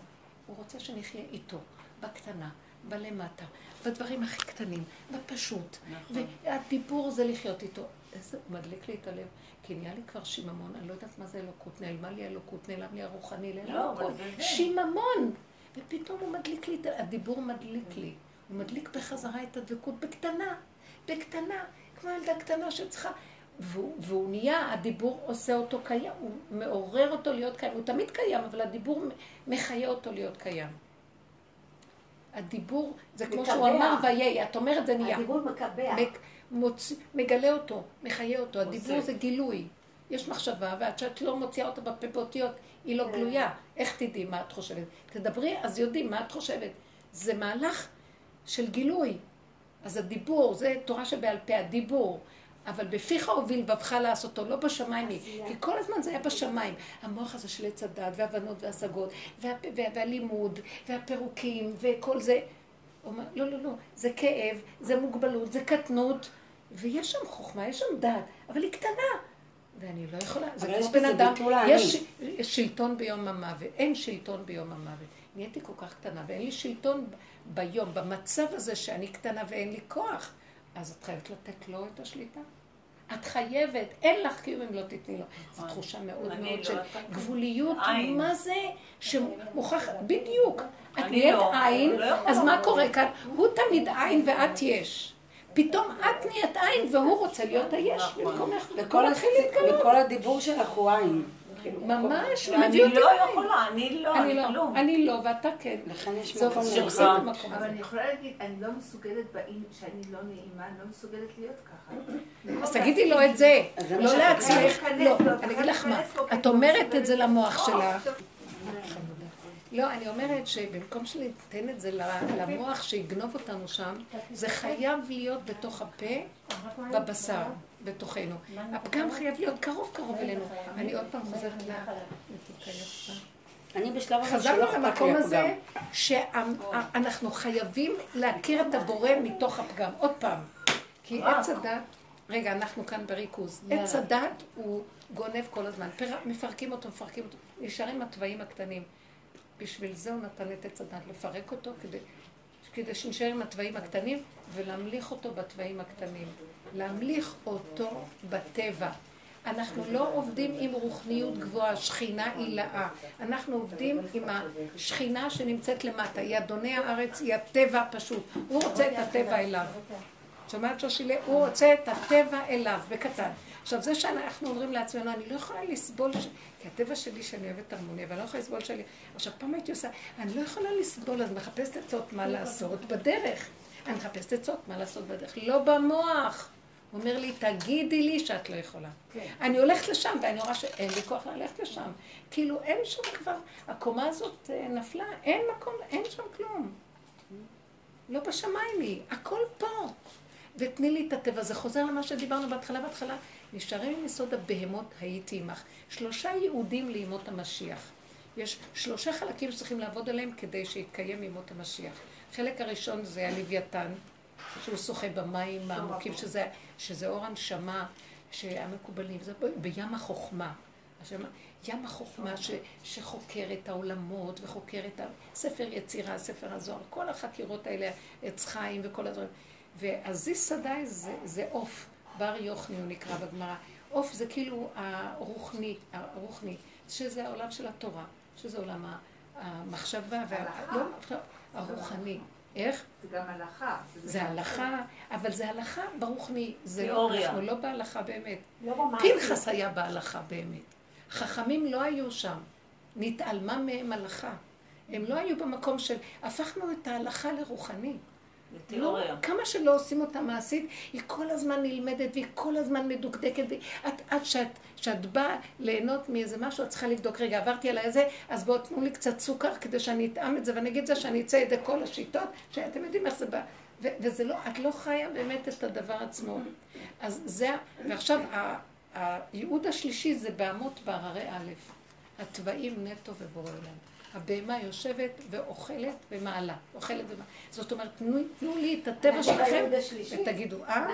הוא רוצה שנחיה איתו, בקטנה, בלמטה, בדברים הכי קטנים, בפשוט. נכון. והדיבור זה לחיות איתו. איזה, הוא מדליק לי את הלב. כי נהיה לי כבר שיממון, אני לא יודעת מה זה אלוקות. נעלמה לי אלוקות, נעלם לי הרוחני, נעלם לא. זה זה. שיממון! ופתאום הוא מדליק לי, הדיבור מדליק לי. הוא מדליק בחזרה את הדבקות בקטנה, בקטנה, כמו ילדה קטנה שצריכה... והוא, והוא נהיה, הדיבור עושה אותו קיים, הוא מעורר אותו להיות קיים. הוא תמיד קיים, אבל הדיבור מחיה אותו להיות קיים. הדיבור, זה כמו שהוא. אמר ויהי, את אומרת זה נהיה. הדיבור מקבע. מק- מוציא- מגלה אותו, מחיה אותו. הדיבור עושה. זה גילוי. יש מחשבה, ועד שאת לא מוציאה אותה בפה באותיות, היא לא כן. גלויה. איך תדעי מה את חושבת? תדברי, אז יודעים מה את חושבת. זה מהלך של גילוי. אז הדיבור, זה תורה שבעל פה, הדיבור. אבל בפיך הוביל בבך לעשותו, לא בשמיים היא. כי כל הזמן זה היה בשמיים. המוח הזה של עץ הדת, והבנות והשגות, וה, וה, והלימוד, והפירוקים, וכל זה. אומר, לא, לא, לא, זה כאב, זה מוגבלות, זה קטנות, ויש שם חוכמה, יש שם דת, אבל היא קטנה. ואני לא יכולה, זה כמו בן אדם. יש שלטון ביום המוות, אין שלטון ביום המוות. נהייתי כל כך קטנה, ואין לי שלטון ביום, במצב הזה שאני קטנה ואין לי כוח, אז את חייבת לתת לו את השליטה. את חייבת, אין לך קיום אם לא תתני לו. זו נכון. תחושה מאוד מאוד לא של. גבוליות. מה זה שמוכח, בדיוק. את נהיית לא, עין, לא. אז מה קורה כאן? הוא תמיד עין ואת יש. פתאום את נהיית עין והוא רוצה להיות היש נכון. במקומך. הס- מתחיל להתגלות. וכל הדיבור שלך הוא עין. כאילו, ממש, אני מביא אותי לא. יכולה, אני לא, אני אני לא, כלום. אני לא, ואתה כן. לכן יש מקום אבל. אני יכולה להגיד, אני לא מסוגלת שאני לא נעימה, אני לא מסוגלת להיות ככה. אז תגידי לו את זה, לא לעצמך. להיכנס לא, אני אגיד לך מה, את אומרת לא את זה למוח מסוגלת. שלך. לא, אני אומרת שבמקום שניתן את זה למוח שיגנוב אותנו שם, זה חייב להיות בתוך הפה, בבשר, בתוכנו. הפגם חייב להיות קרוב קרוב אלינו. אני עוד פעם חוזרת ל... אני בשלב הזה שלא חזרנו למקום הזה. שאנחנו חייבים להכיר את הבורא מתוך הפגם. עוד פעם. כי עץ הדת, רגע, אנחנו כאן בריכוז. עץ הדת הוא גונב כל הזמן. פר- מפרקים אותו, מפרקים אותו. נשארים התוואים הקטנים. בשביל זה הוא נתן את עץ הדת, לפרק אותו כדי, כדי שנשאר עם התוואים הקטנים ולהמליך אותו בתוואים הקטנים. להמליך אותו בטבע. אנחנו לא עובדים עם רוחניות גבוהה, שכינה עילאה. אנחנו עובדים עם השכינה שנמצאת למטה. היא אדוני הארץ, היא הטבע הפשוט. הוא רוצה את הטבע אליו. שומעת שושילה? הוא רוצה את הטבע אליו, בקטן. עכשיו, זה שאנחנו אומרים לעצמנו, אני לא יכולה לסבול, ש... כי הטבע שלי שאני אוהבת הרמוניה, ואני לא יכולה לסבול שלי... עכשיו, פעם הייתי עושה, אני לא יכולה לסבול, אז מחפשת עצות מה לעשות בדרך. אני מחפשת עצות מה לעשות בדרך, לא במוח. הוא אומר לי, תגידי לי שאת לא יכולה. אני הולכת לשם, ואני רואה שאין לי כוח ללכת לשם. כאילו, אין שם כבר, הקומה הזאת אה, נפלה, אין מקום, אין שם כלום. לא בשמיים היא, הכל פה. ותני לי את הטבע, זה חוזר למה שדיברנו בהתחלה, בהתחלה. נשארים עם יסוד הבהמות, הייתי עמך. שלושה ייעודים לימות המשיח. יש שלושה חלקים שצריכים לעבוד עליהם כדי שיתקיים ימות המשיח. החלק הראשון זה הלוויתן, שהוא שוחה במים העמוקים, שזה, שזה אור הנשמה שהמקובלים, זה בים החוכמה. השם, ים החוכמה ש, שחוקר את העולמות וחוקר את ספר יצירה, ספר הזוהר, כל החקירות האלה, עץ חיים וכל הדברים. ועזיז סדאי זה, זה עוף, בר יוחני הוא נקרא בגמרא. עוף זה כאילו הרוחני, הרוחני, שזה העולם של התורה, שזה עולם המחשבה, וה... לא, הרוחני. איך? זה גם הלכה. זה הלכה, אבל זה הלכה ברוחני. זה לא. אנחנו לא בהלכה באמת. לא. פנחס היה בהלכה באמת. חכמים לא היו שם. נתעלמה מהם הלכה. הם לא היו במקום של... הפכנו את ההלכה לרוחני. לא. כמה שלא עושים אותה מעשית, היא כל הזמן נלמדת והיא כל הזמן מדוקדקת. ואת, עד שאת, שאת באה ליהנות מאיזה משהו, את צריכה לבדוק, רגע, עברתי על איזה, אז בואו תנו לי קצת סוכר כדי שאני אטעם את זה ואני אגיד זה, שאני אצא ידי כל השיטות, שאתם יודעים איך זה בא. ו- וזה לא, את לא חיה באמת את הדבר עצמו. אז זה, ועכשיו, ה- הייעוד השלישי זה בהמות בהררי א', התוואים נטו ובורא עולם. הבהמה יושבת ואוכלת ומעלה, אוכלת ומעלה. זאת אומרת, תנו, תנו לי את הטבע אנחנו שלכם. ותגידו, אה?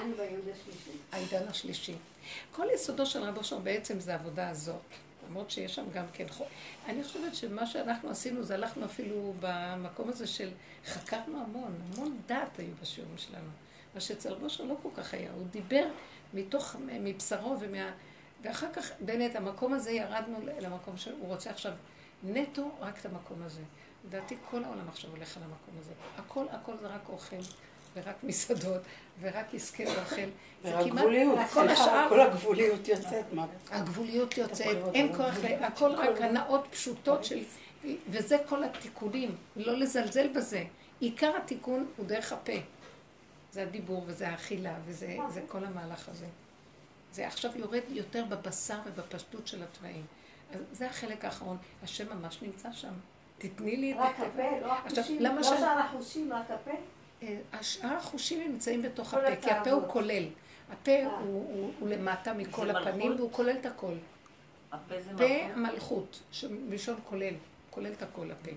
השלישי. העידן השלישי. כל יסודו של רב אושר בעצם זה העבודה הזאת. למרות שיש שם גם כן חוק. אני חושבת שמה שאנחנו עשינו זה הלכנו אפילו במקום הזה של חקרנו המון, המון דעת היו בשיעורים שלנו. מה שאצל רב אושר לא כל כך היה, הוא דיבר מתוך, מבשרו ומה... ואחר כך באמת המקום הזה ירדנו למקום שהוא רוצה עכשיו נטו רק את המקום הזה. לדעתי כל העולם עכשיו הולך על המקום הזה. הכל הכל זה רק אוכל. ורק מסעדות, ורק עסקי אוכל. זה ורק כמעט- גבוליות, כל השאר כל הגבוליות יוצאת. הגבוליות יוצאת, אין כוח, הכל רק הנאות פשוטות של... וזה כל התיקונים, לא לזלזל בזה. עיקר התיקון הוא דרך הפה. זה הדיבור וזה האכילה וזה זה כל המהלך הזה. זה עכשיו יורד יותר בבשר ובפשטות של התוואים. זה החלק האחרון. השם ממש נמצא שם. תתני לי את רק הטבע. הפה, לא החושים, לא שאר החושים, רק הפה. אה, השאר החושים נמצאים בתוך הפה, כי הפה הוא. כולל. הפה הוא- הוא למטה מכל זה הפנים מלכות? והוא כולל את הכל. הפה זה פה מלכות. המלכות, מלשון כולל, כולל את הכל הפה.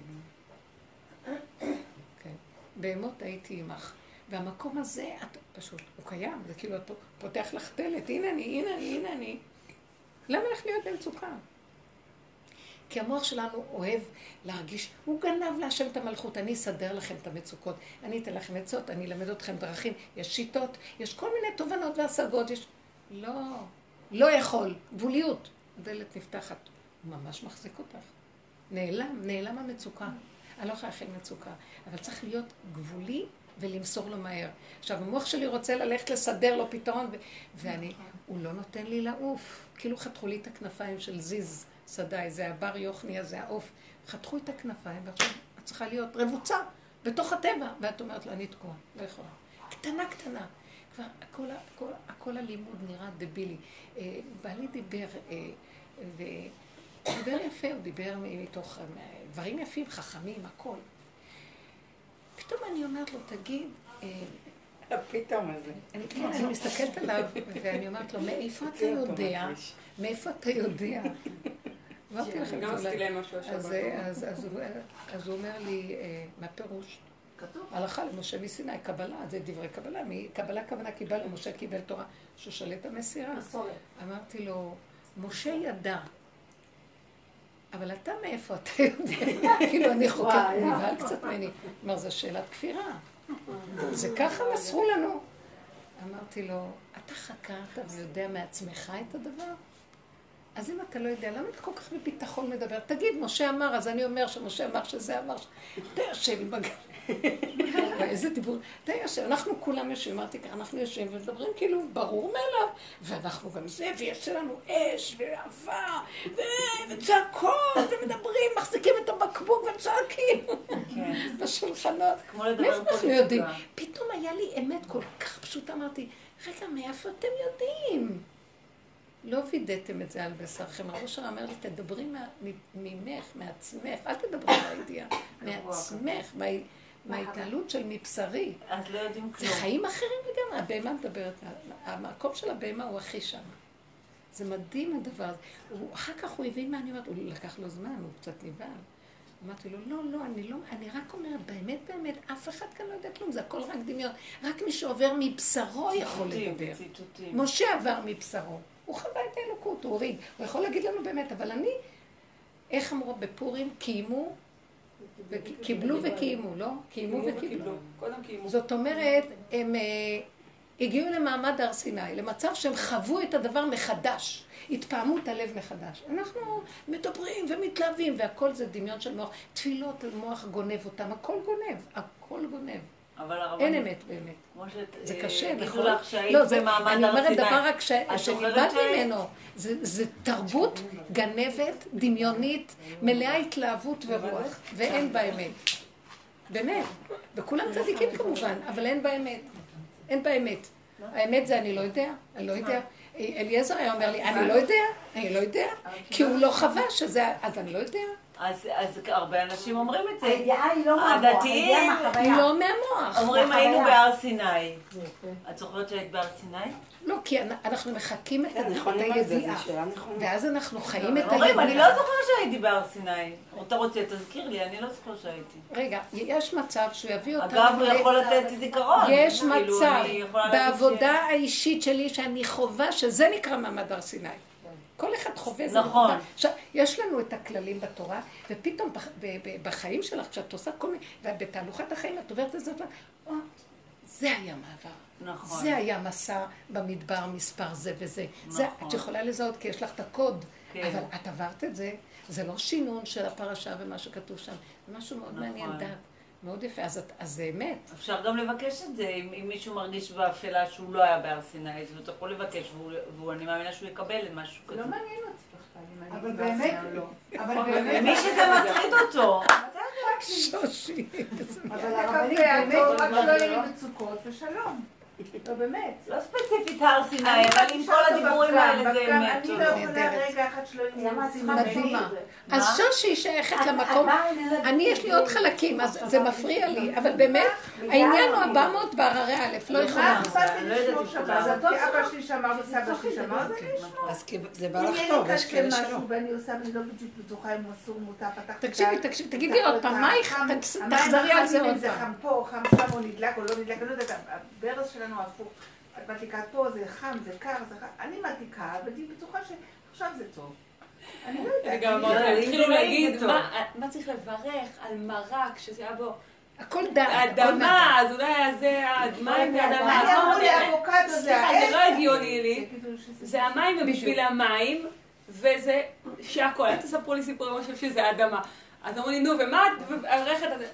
כן. בהמות הייתי עמך. והמקום הזה, את פשוט, הוא קיים, זה כאילו את פותח לך דלת, הנה אני, הנה אני, הנה אני. למה לך להיות במצוקה? כי המוח שלנו אוהב להרגיש, הוא גנב להשם את המלכות, אני אסדר לכם את המצוקות, אני אתן לכם עצות, אני אלמד אתכם דרכים, יש שיטות, יש כל מיני תובנות והשגות, יש... לא, לא יכול, גבוליות. הדלת נפתחת, הוא ממש מחזיק אותך. נעלם, נעלם המצוקה. אני לא יכולה להכין מצוקה, אבל צריך להיות גבולי ולמסור לו מהר. עכשיו, המוח שלי רוצה ללכת לסדר לו פתרון, ו- ואני, הוא לא נותן לי לעוף. כאילו חתכו לי את הכנפיים של זיז סדאי, זה הבר יוחניה, זה העוף. חתכו את הכנפיים, ועכשיו את צריכה להיות רבוצה בתוך הטבע. ואת אומרת לו, אני תקועה, לא יכולה. קטנה קטנה. כבר הכל, הכל, הכל הלימוד נראה דבילי. אה, בעלי דיבר, אה, והוא דיבר יפה, הוא דיבר מתוך אה, דברים יפים, חכמים, הכל. פתאום אני אומרת לו, תגיד, הפתאום הזה. אני, כן, אני מסתכלת עליו, ואני אומרת לו, מאיפה אתה יודע? מאיפה אתה יודע? אמרתי לכם, גם עשיתי להם משהו השבת. אז, אה, אז, הוא- אומר לי, אה, מה פירוש? כתוב. הלכה למשה מסיני, קבלה, זה דברי קבלה, קבלה כוונה קיבל, משה קיבל תורה, ששלט המסירה. אמרתי לו, משה ידע, אבל אתה מאיפה אתה יודע? כאילו אני חוקרת. נבהל קצת ממני. כלומר, זו שאלת כפירה. זה ככה מסרו לנו. אמרתי לו, אתה חקרת ויודע מעצמך את הדבר? אז אם אתה לא יודע, למה אתה כל כך בביטחון מדבר? תגיד, משה אמר, אז אני אומר שמשה אמר שזה אמר. ש- אתה יושב עם הגב. איזה דיבור. אתה יושב, אנחנו כולם יושבים, אמרתי ככה, אנחנו יושבים ומדברים כאילו ברור מאליו, ואנחנו גם זה, ויש לנו אש, ואהבה, וצעקות, ומדברים, מחזיקים את הבקבוק וצועקים כן. בשולחנות. מאיפה אנחנו. יודעים? פתאום היה לי אמת כל כך פשוטה, אמרתי, רגע, מאיפה אתם יודעים? לא וידאתם את זה על בשרכם. הרב אושר אומר לי, תדברי מה- ממך, מעצמך, אל תדברי מהידיעה, מעצמך, מה- מההתנהלות של מבשרי. אז לא יודעים זה כלום. חיים אחרים לגמרי, הבהמה מדברת, המקום של הבהמה הוא הכי שם. זה מדהים הדבר הזה. אחר כך הוא הבין מה אני אומרת, הוא לקח לו זמן, הוא קצת נבהל. אמרתי לו, לא, לא, אני לא, אני רק אומרת, באמת, באמת, אף אחד כאן לא יודע כלום, זה הכל רק דמיון. רק מי שעובר מבשרו יכול לדבר. משה עבר מבשרו. הוא חווה את האלוקות, הוא הוריד. הוא יכול להגיד לנו באמת, אבל אני, איך אמרו בפורים? קיימו, קיבלו וקיימו, לא? קיימו וקיבלו. קודם קיימו. זאת אומרת, הם אה, הגיעו למעמד הר סיני, למצב שהם חוו את הדבר מחדש, התפעמו את הלב מחדש. אנחנו מדברים ומתלהבים, והכל זה דמיון של מוח. תפילות, המוח גונב אותם, הכל גונב, הכל גונב. אבל הרבנית, אין אמת באמת. זה קשה, אה, יגידו נכון? לא, זה, במעמד אני אומרת. דבר רק שנלמד ממנו. זה, זה תרבות גנבת, דמיונית, מלאה התלהבות ורוח, ואין בה אמת. באמת. וכולם צדיקים כמובן, אבל אין בה אמת. אין בה אמת. האמת זה אני לא יודע, אני לא יודע. אליעזר היה אומר לי, אני לא יודע, אני לא יודע, כי הוא לא חווה שזה, אז אני לא יודע. אז אז הרבה אנשים אומרים את זה. הידיעה היא לא מהמוח, הדתיים הידיעה. לא מהמוח. אומרים. היינו בהר סיני. את זוכרת שהיית בהר סיני? לא, כי אנ- אנחנו מחקים את כן, ה- נכונים את על זה, הידיעה. ואז אנחנו חיים את הם אומרים, אני הידיעה. לא זוכרת שהייתי בהר סיני. אתה רוצה, תזכיר לי, אני לא זוכרת שהייתי. רגע, יש מצב שהוא יביא אותנו... אגב, הוא יכול לתת זיכרון. יש כאילו, מצב בעבודה האישית שלי שאני חווה שזה נקרא מעמד הר סיני. כל אחד חווה זה נכון. עכשיו, יש לנו את הכללים בתורה, ופתאום בח- ב- ב- בחיים שלך, כשאת עושה כל מיני, ובתהלוכת החיים את עוברת את זה, "או, זה היה מעבר. נכון. זה היה מסע במדבר מספר זה וזה. זה, נכון. את יכולה לזהות כי יש לך את הקוד, כן. אבל את עברת את זה, זה לא שינון של הפרשה ומה שכתוב שם, זה משהו מאוד נכון. מעניין דעת, מאוד יפה, אז, זה אמת. אפשר גם לבקש את זה, אם, אם מישהו מרגיש באפלה שהוא לא היה בהר סיני, אז הוא יכול לבקש, והוא, והוא, אני מאמינה שהוא יקבל משהו זה כזה. לא מעניין אותי בכלל אם אני אבל באמת, בעשייה או לא. אבל באמת, ומי שזה מטריד אותו, שושי. אבל הרבנית באמת, רק שלא יהיה לי מצוקות ושלום. לא באמת. לא ספציפית הר סיני, אני אבל עם כל הדיבורים האלה זה. אמת. אני לא. יכולה רגע אחד שלא יהיה. מה? אז שושי שייכת למקום, אני יש לי עוד חלקים, אז זה מפריע לי, אבל באמת, העניין הוא 400 בהררי א', לא מה יכולה. אכפת לי לא לשמור שבת? כי אבא שלי שמר וסבא שלי שמר, אז אני אשמור. אז זה בא לך טוב, יש כאלה שלא. משהו ואני עושה ואני לא בדיוק בטוחה אם הוא אסור מותר, פתחתי תקשיבי, תקשיבי, תגידי עוד פעם, מה איך- תחזרי על זה עוד אם זה פעם. חם פה חם שם או נדלק או לא נדלק, אני לא יודעת, הברז שלנו הפוך. את מדליקה פה, זה חם, זה קר, זה חם. אני מדליקה, והייתי בטוחה שעכשיו זה טוב. אני לא יודעת. גם לא, אמרתי להם, אם התחילו להגיד, מה צריך לברך על מרק שזה היה בו הכל דעת. אדמה, אז אולי זה המים והאדמה. אני אמרו לי אמרתי, אבוקדו זה סליחה. זה לא הגיוני לי. זה כאילו המים ובשביל המים, וזה שהכל, אל תספרו לי סיפורים עכשיו שזה אדמה. אז אמרו לי, נו, ומה את, והרכת הזה.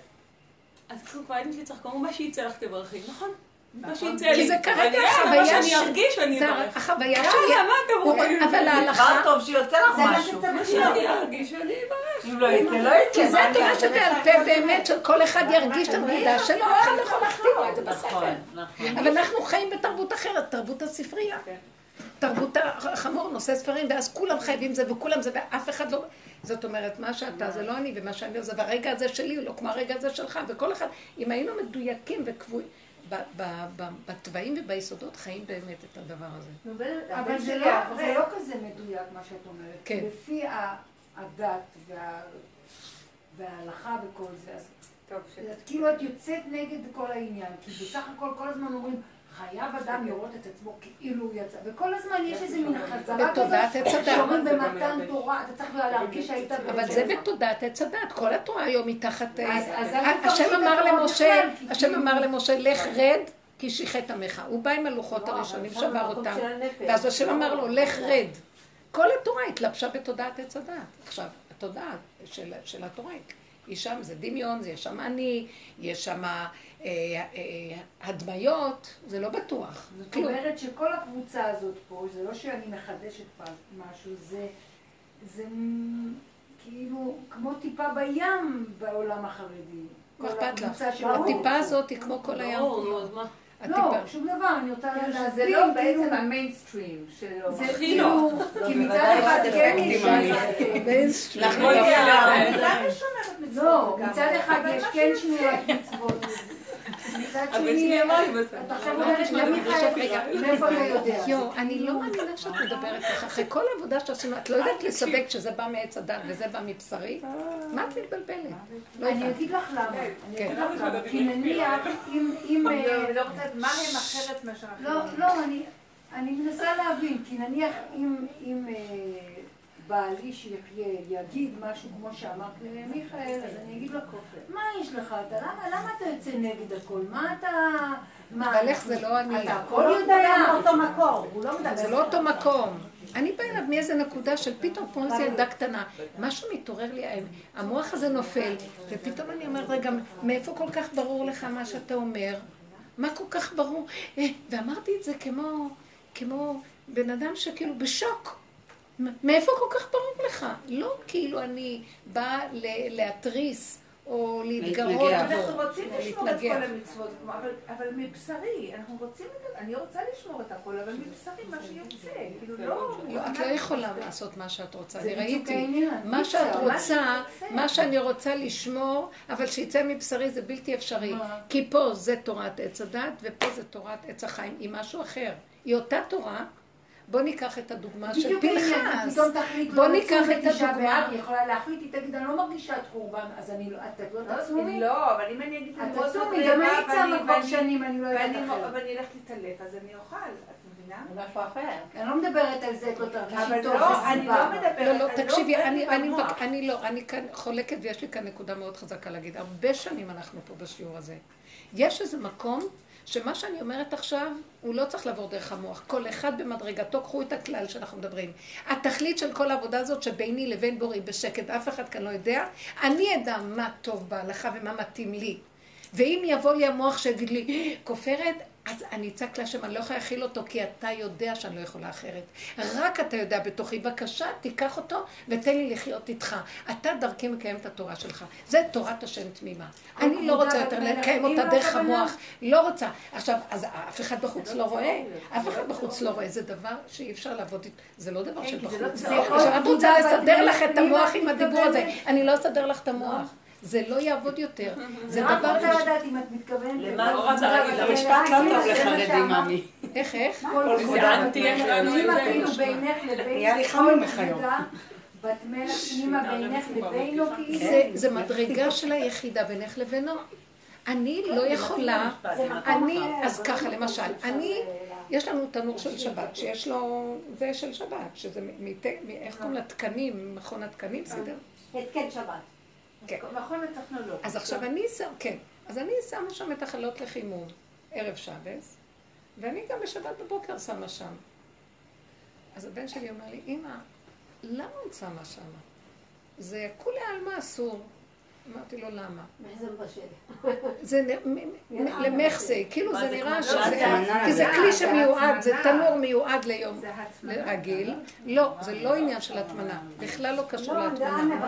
אז כבר הייתם צחקו, אמרו, מה שיצא לך תברכי, נכון? מה שיצא לי. כי זה כרגע אה, החוויה מה שאני ארגיש, אני אברך. החוויה יאללה, שלי. מה אתם אומרים? אבל דבר ההלכה, טוב שיוצא לך מה משהו. מה שאני ארגיש, אני אברך. אם לא יצא, לא יצא. כי זה מה התורה שבעל פה באמת, שכל אחד ירגיש את הנקודה שלו, אף אחד לא יכול להכתיב את זה נכון, בספר. נכון. אבל אנחנו חיים בתרבות אחרת, תרבות הספרייה. תרבות החמור נושא ספרים, ואז כולם חייבים זה וכולם זה, ואף אחד לא... זאת אומרת, מה שאתה זה לא אני, ומה שאני זה, והרגע הזה שלי הוא לא כמו הרגע הזה שלך, וכל אחד, אם היינו מדויקים וקבועים, בתוואים וביסודות חיים באמת את הדבר הזה. אבל זה לא, אברך. זה לא כזה מדויק מה שאת אומרת. כן. לפי הדת וה- וההלכה וכל זה, אז את כאילו את יוצאת נגד כל העניין, כי בסך הכל כל הזמן אומרים, חייב אדם לראות את עצמו כאילו הוא יצא, וכל הזמן יש איזה מין חזרה בתודעת עץ הדת. שאומרים במתן תורה, אתה צריך להרגיש שהיית אבל זה בתודעת עץ הדת, כל התורה היום היא תחת... אה, השם את אמר למשה, כי השם כאילו- אמר למשה, לך רד, כי שיחת עמך. הוא בא עם הלוחות לא, הראשונים, שבר אותם. ואז השם לא, אמר לו, לא, לך לא. רד. כל התורה התלבשה בתודעת עץ הדת. עכשיו, התודעה של, של התורה היא שם, זה דמיון, זה יש שם אני, יש שם הדמיות, זה לא בטוח. זאת כלום. אומרת שכל הקבוצה הזאת פה, זה לא שאני מחדשת פה משהו, זה, זה כאילו כמו טיפה בים בעולם החרדי. מה כל אכפת לך? הטיפה הזאת היא כמו כל הים. ברור, נו, אז מה? לא. שום דבר, אני רוצה להסביר, לא כאילו, בעצם המיינסטרים שלו. זה כאילו, לא. כי מצד בוודאי אחד כן יש... אנחנו לא? לא? מצד אחד יש כן. שמירת מצוות. מצד שני. את עכשיו לא אומרת למי אני חייב, רגע. מאיפה אתה יודע? יואו, אני לא מאמינה שאת מדברת ככה. אחרי כל העבודה שעשינו, את לא יודעת לסווג שזה בא מעץ הדת וזה בא מבשרי? מה את מתבלבלת? לא אני. אגיד לך למה. אני כן. אגיד לך למה. כי נניח, אם... אני אה, לא- אני לא רוצה לדעת מה הם אחרת מאשר לא. לא, אני, אני מנסה להבין, כי נניח אם, אה, בעלי שיחיה יגיד משהו כמו שאמרת למיכאל, אז אני אגיד לו, מה יש לך? אתה, למה, למה אתה יוצא נגד הכל? מה אתה... מה, אבל איך זה לא אני? אתה הכל לא יודע. מאותו מקור, הוא לא מדבר. זה לא אותו מקום. אני באה אליו מאיזה נקודה של פתאום כמו איזו ילדה קטנה. משהו מתעורר לי, המוח הזה נופל, ופתאום אני אומרת, רגע, מאיפה כל כך ברור לך מה שאתה אומר? מה כל כך ברור? אה, ואמרתי את זה כמו, כמו בן אדם שכאילו בשוק. מאיפה כל כך ברור לך? לא כאילו אני באה ל- להתריס או להתגרות. אנחנו רוצים לשמור את. כל המצוות, אבל, אבל מבשרי, אנחנו רוצים את. אני רוצה לשמור את הכל, אבל מבשרי מה שיוצא, כאילו לא... לא, את לא יכולה לעשות מה שאת רוצה, אני ראיתי. מה שאת. רוצה. מה שאני רוצה לשמור, אבל שיצא מבשרי זה בלתי אפשרי. כי פה זה תורת עץ הדת, ופה זה תורת עץ החיים, היא משהו אחר. היא אותה תורה. בוא ניקח את הדוגמה של בדיוק העניין, פנחס. פתאום תחליט בוא לא ניקח לצום את הדוגמה. באב, היא יכולה להחליט, היא תגיד, אני לא מרגישה את חורבן, אז אני לא, את לא לא, תצומי? לא, אבל אם אני אגיד את מאוד תצומי, גם אני צמה כבר שנים, אני לא יודעת אחרת. ואני אלך להתעלף, אז אני אוכל. אני לא מדברת על זה, את לא תרגישי אבל טוב, לא, זה אני. לא מדברת, לא, לא, תקשיבי, אני לא, אני כאן חולקת ויש לי כאן נקודה מאוד חזקה להגיד. הרבה שנים אנחנו פה בשיעור הזה. יש איזה מקום שמה שאני אומרת עכשיו, הוא לא צריך לעבור דרך המוח. כל אחד במדרגתו, קחו את הכלל שאנחנו מדברים. התכלית של כל העבודה הזאת שביני לבין בורי בשקט, אף אחד כאן לא יודע, אני אדע מה טוב בהלכה ומה מתאים לי. ואם יבוא לי המוח שיגיד לי, כופרת, אז אני אצעק להשם, אני לא יכולה להכיל אותו, כי אתה יודע שאני לא יכולה אחרת. רק אתה יודע בתוכי. בבקשה, תיקח אותו ותן לי לחיות איתך. אתה דרכי מקיים את התורה שלך. זה תורת השם תמימה. אני לא רוצה יותר לקיים אותה דרך המוח. לא רוצה. עכשיו, אז אף אחד בחוץ לא רואה. אף אחד בחוץ לא רואה. זה דבר שאי אפשר לעבוד איתו. זה לא דבר של זה בחוץ. לא יכול עכשיו, את רוצה לסדר לך את המוח עם הדיבור הזה. אני לא אסדר לך את המוח. זה לא יעבוד יותר. זה רק דבר... רוצה לדעת אם את מתכוונת... למה? לא רצה להגיד, זה המשפט לא טוב לחרדים. ממי. איך, איך? כל זה אנטי יש לנו את זה. בינך לבין... נהיה לי חם ממך היום. בת מלך פנימה בינך לבינו כאילו. זה, מדרגה של היחידה בינך לבינו. אני לא יכולה, אני, אז ככה למשל, אני יש לנו תנור של שבת, שיש לו, זה של שבת, שזה, איך קוראים לתקנים, מכון התקנים, בסדר? התקן שבת. כן. מכון הטכנולוגיה. אז עכשיו אני שם, כן, אז אני שמה שם את החלות לחימום, ערב שבס, ואני גם בשבת בבוקר שמה שם. אז הבן שלי אומר לי, אמא, למה את שמה שם? זה כולי עלמא אסור. אמרתי לו, למה? זה מ- למחסה, כאילו זה זה נראה שזה, הטמנה? כי זה זה כלי זה שמיועד, זה. תנור מיועד ליום זה. רגיל. לא, זה לא עניין של הטמנה, בכלל לא קשור לא, זה להטמנה.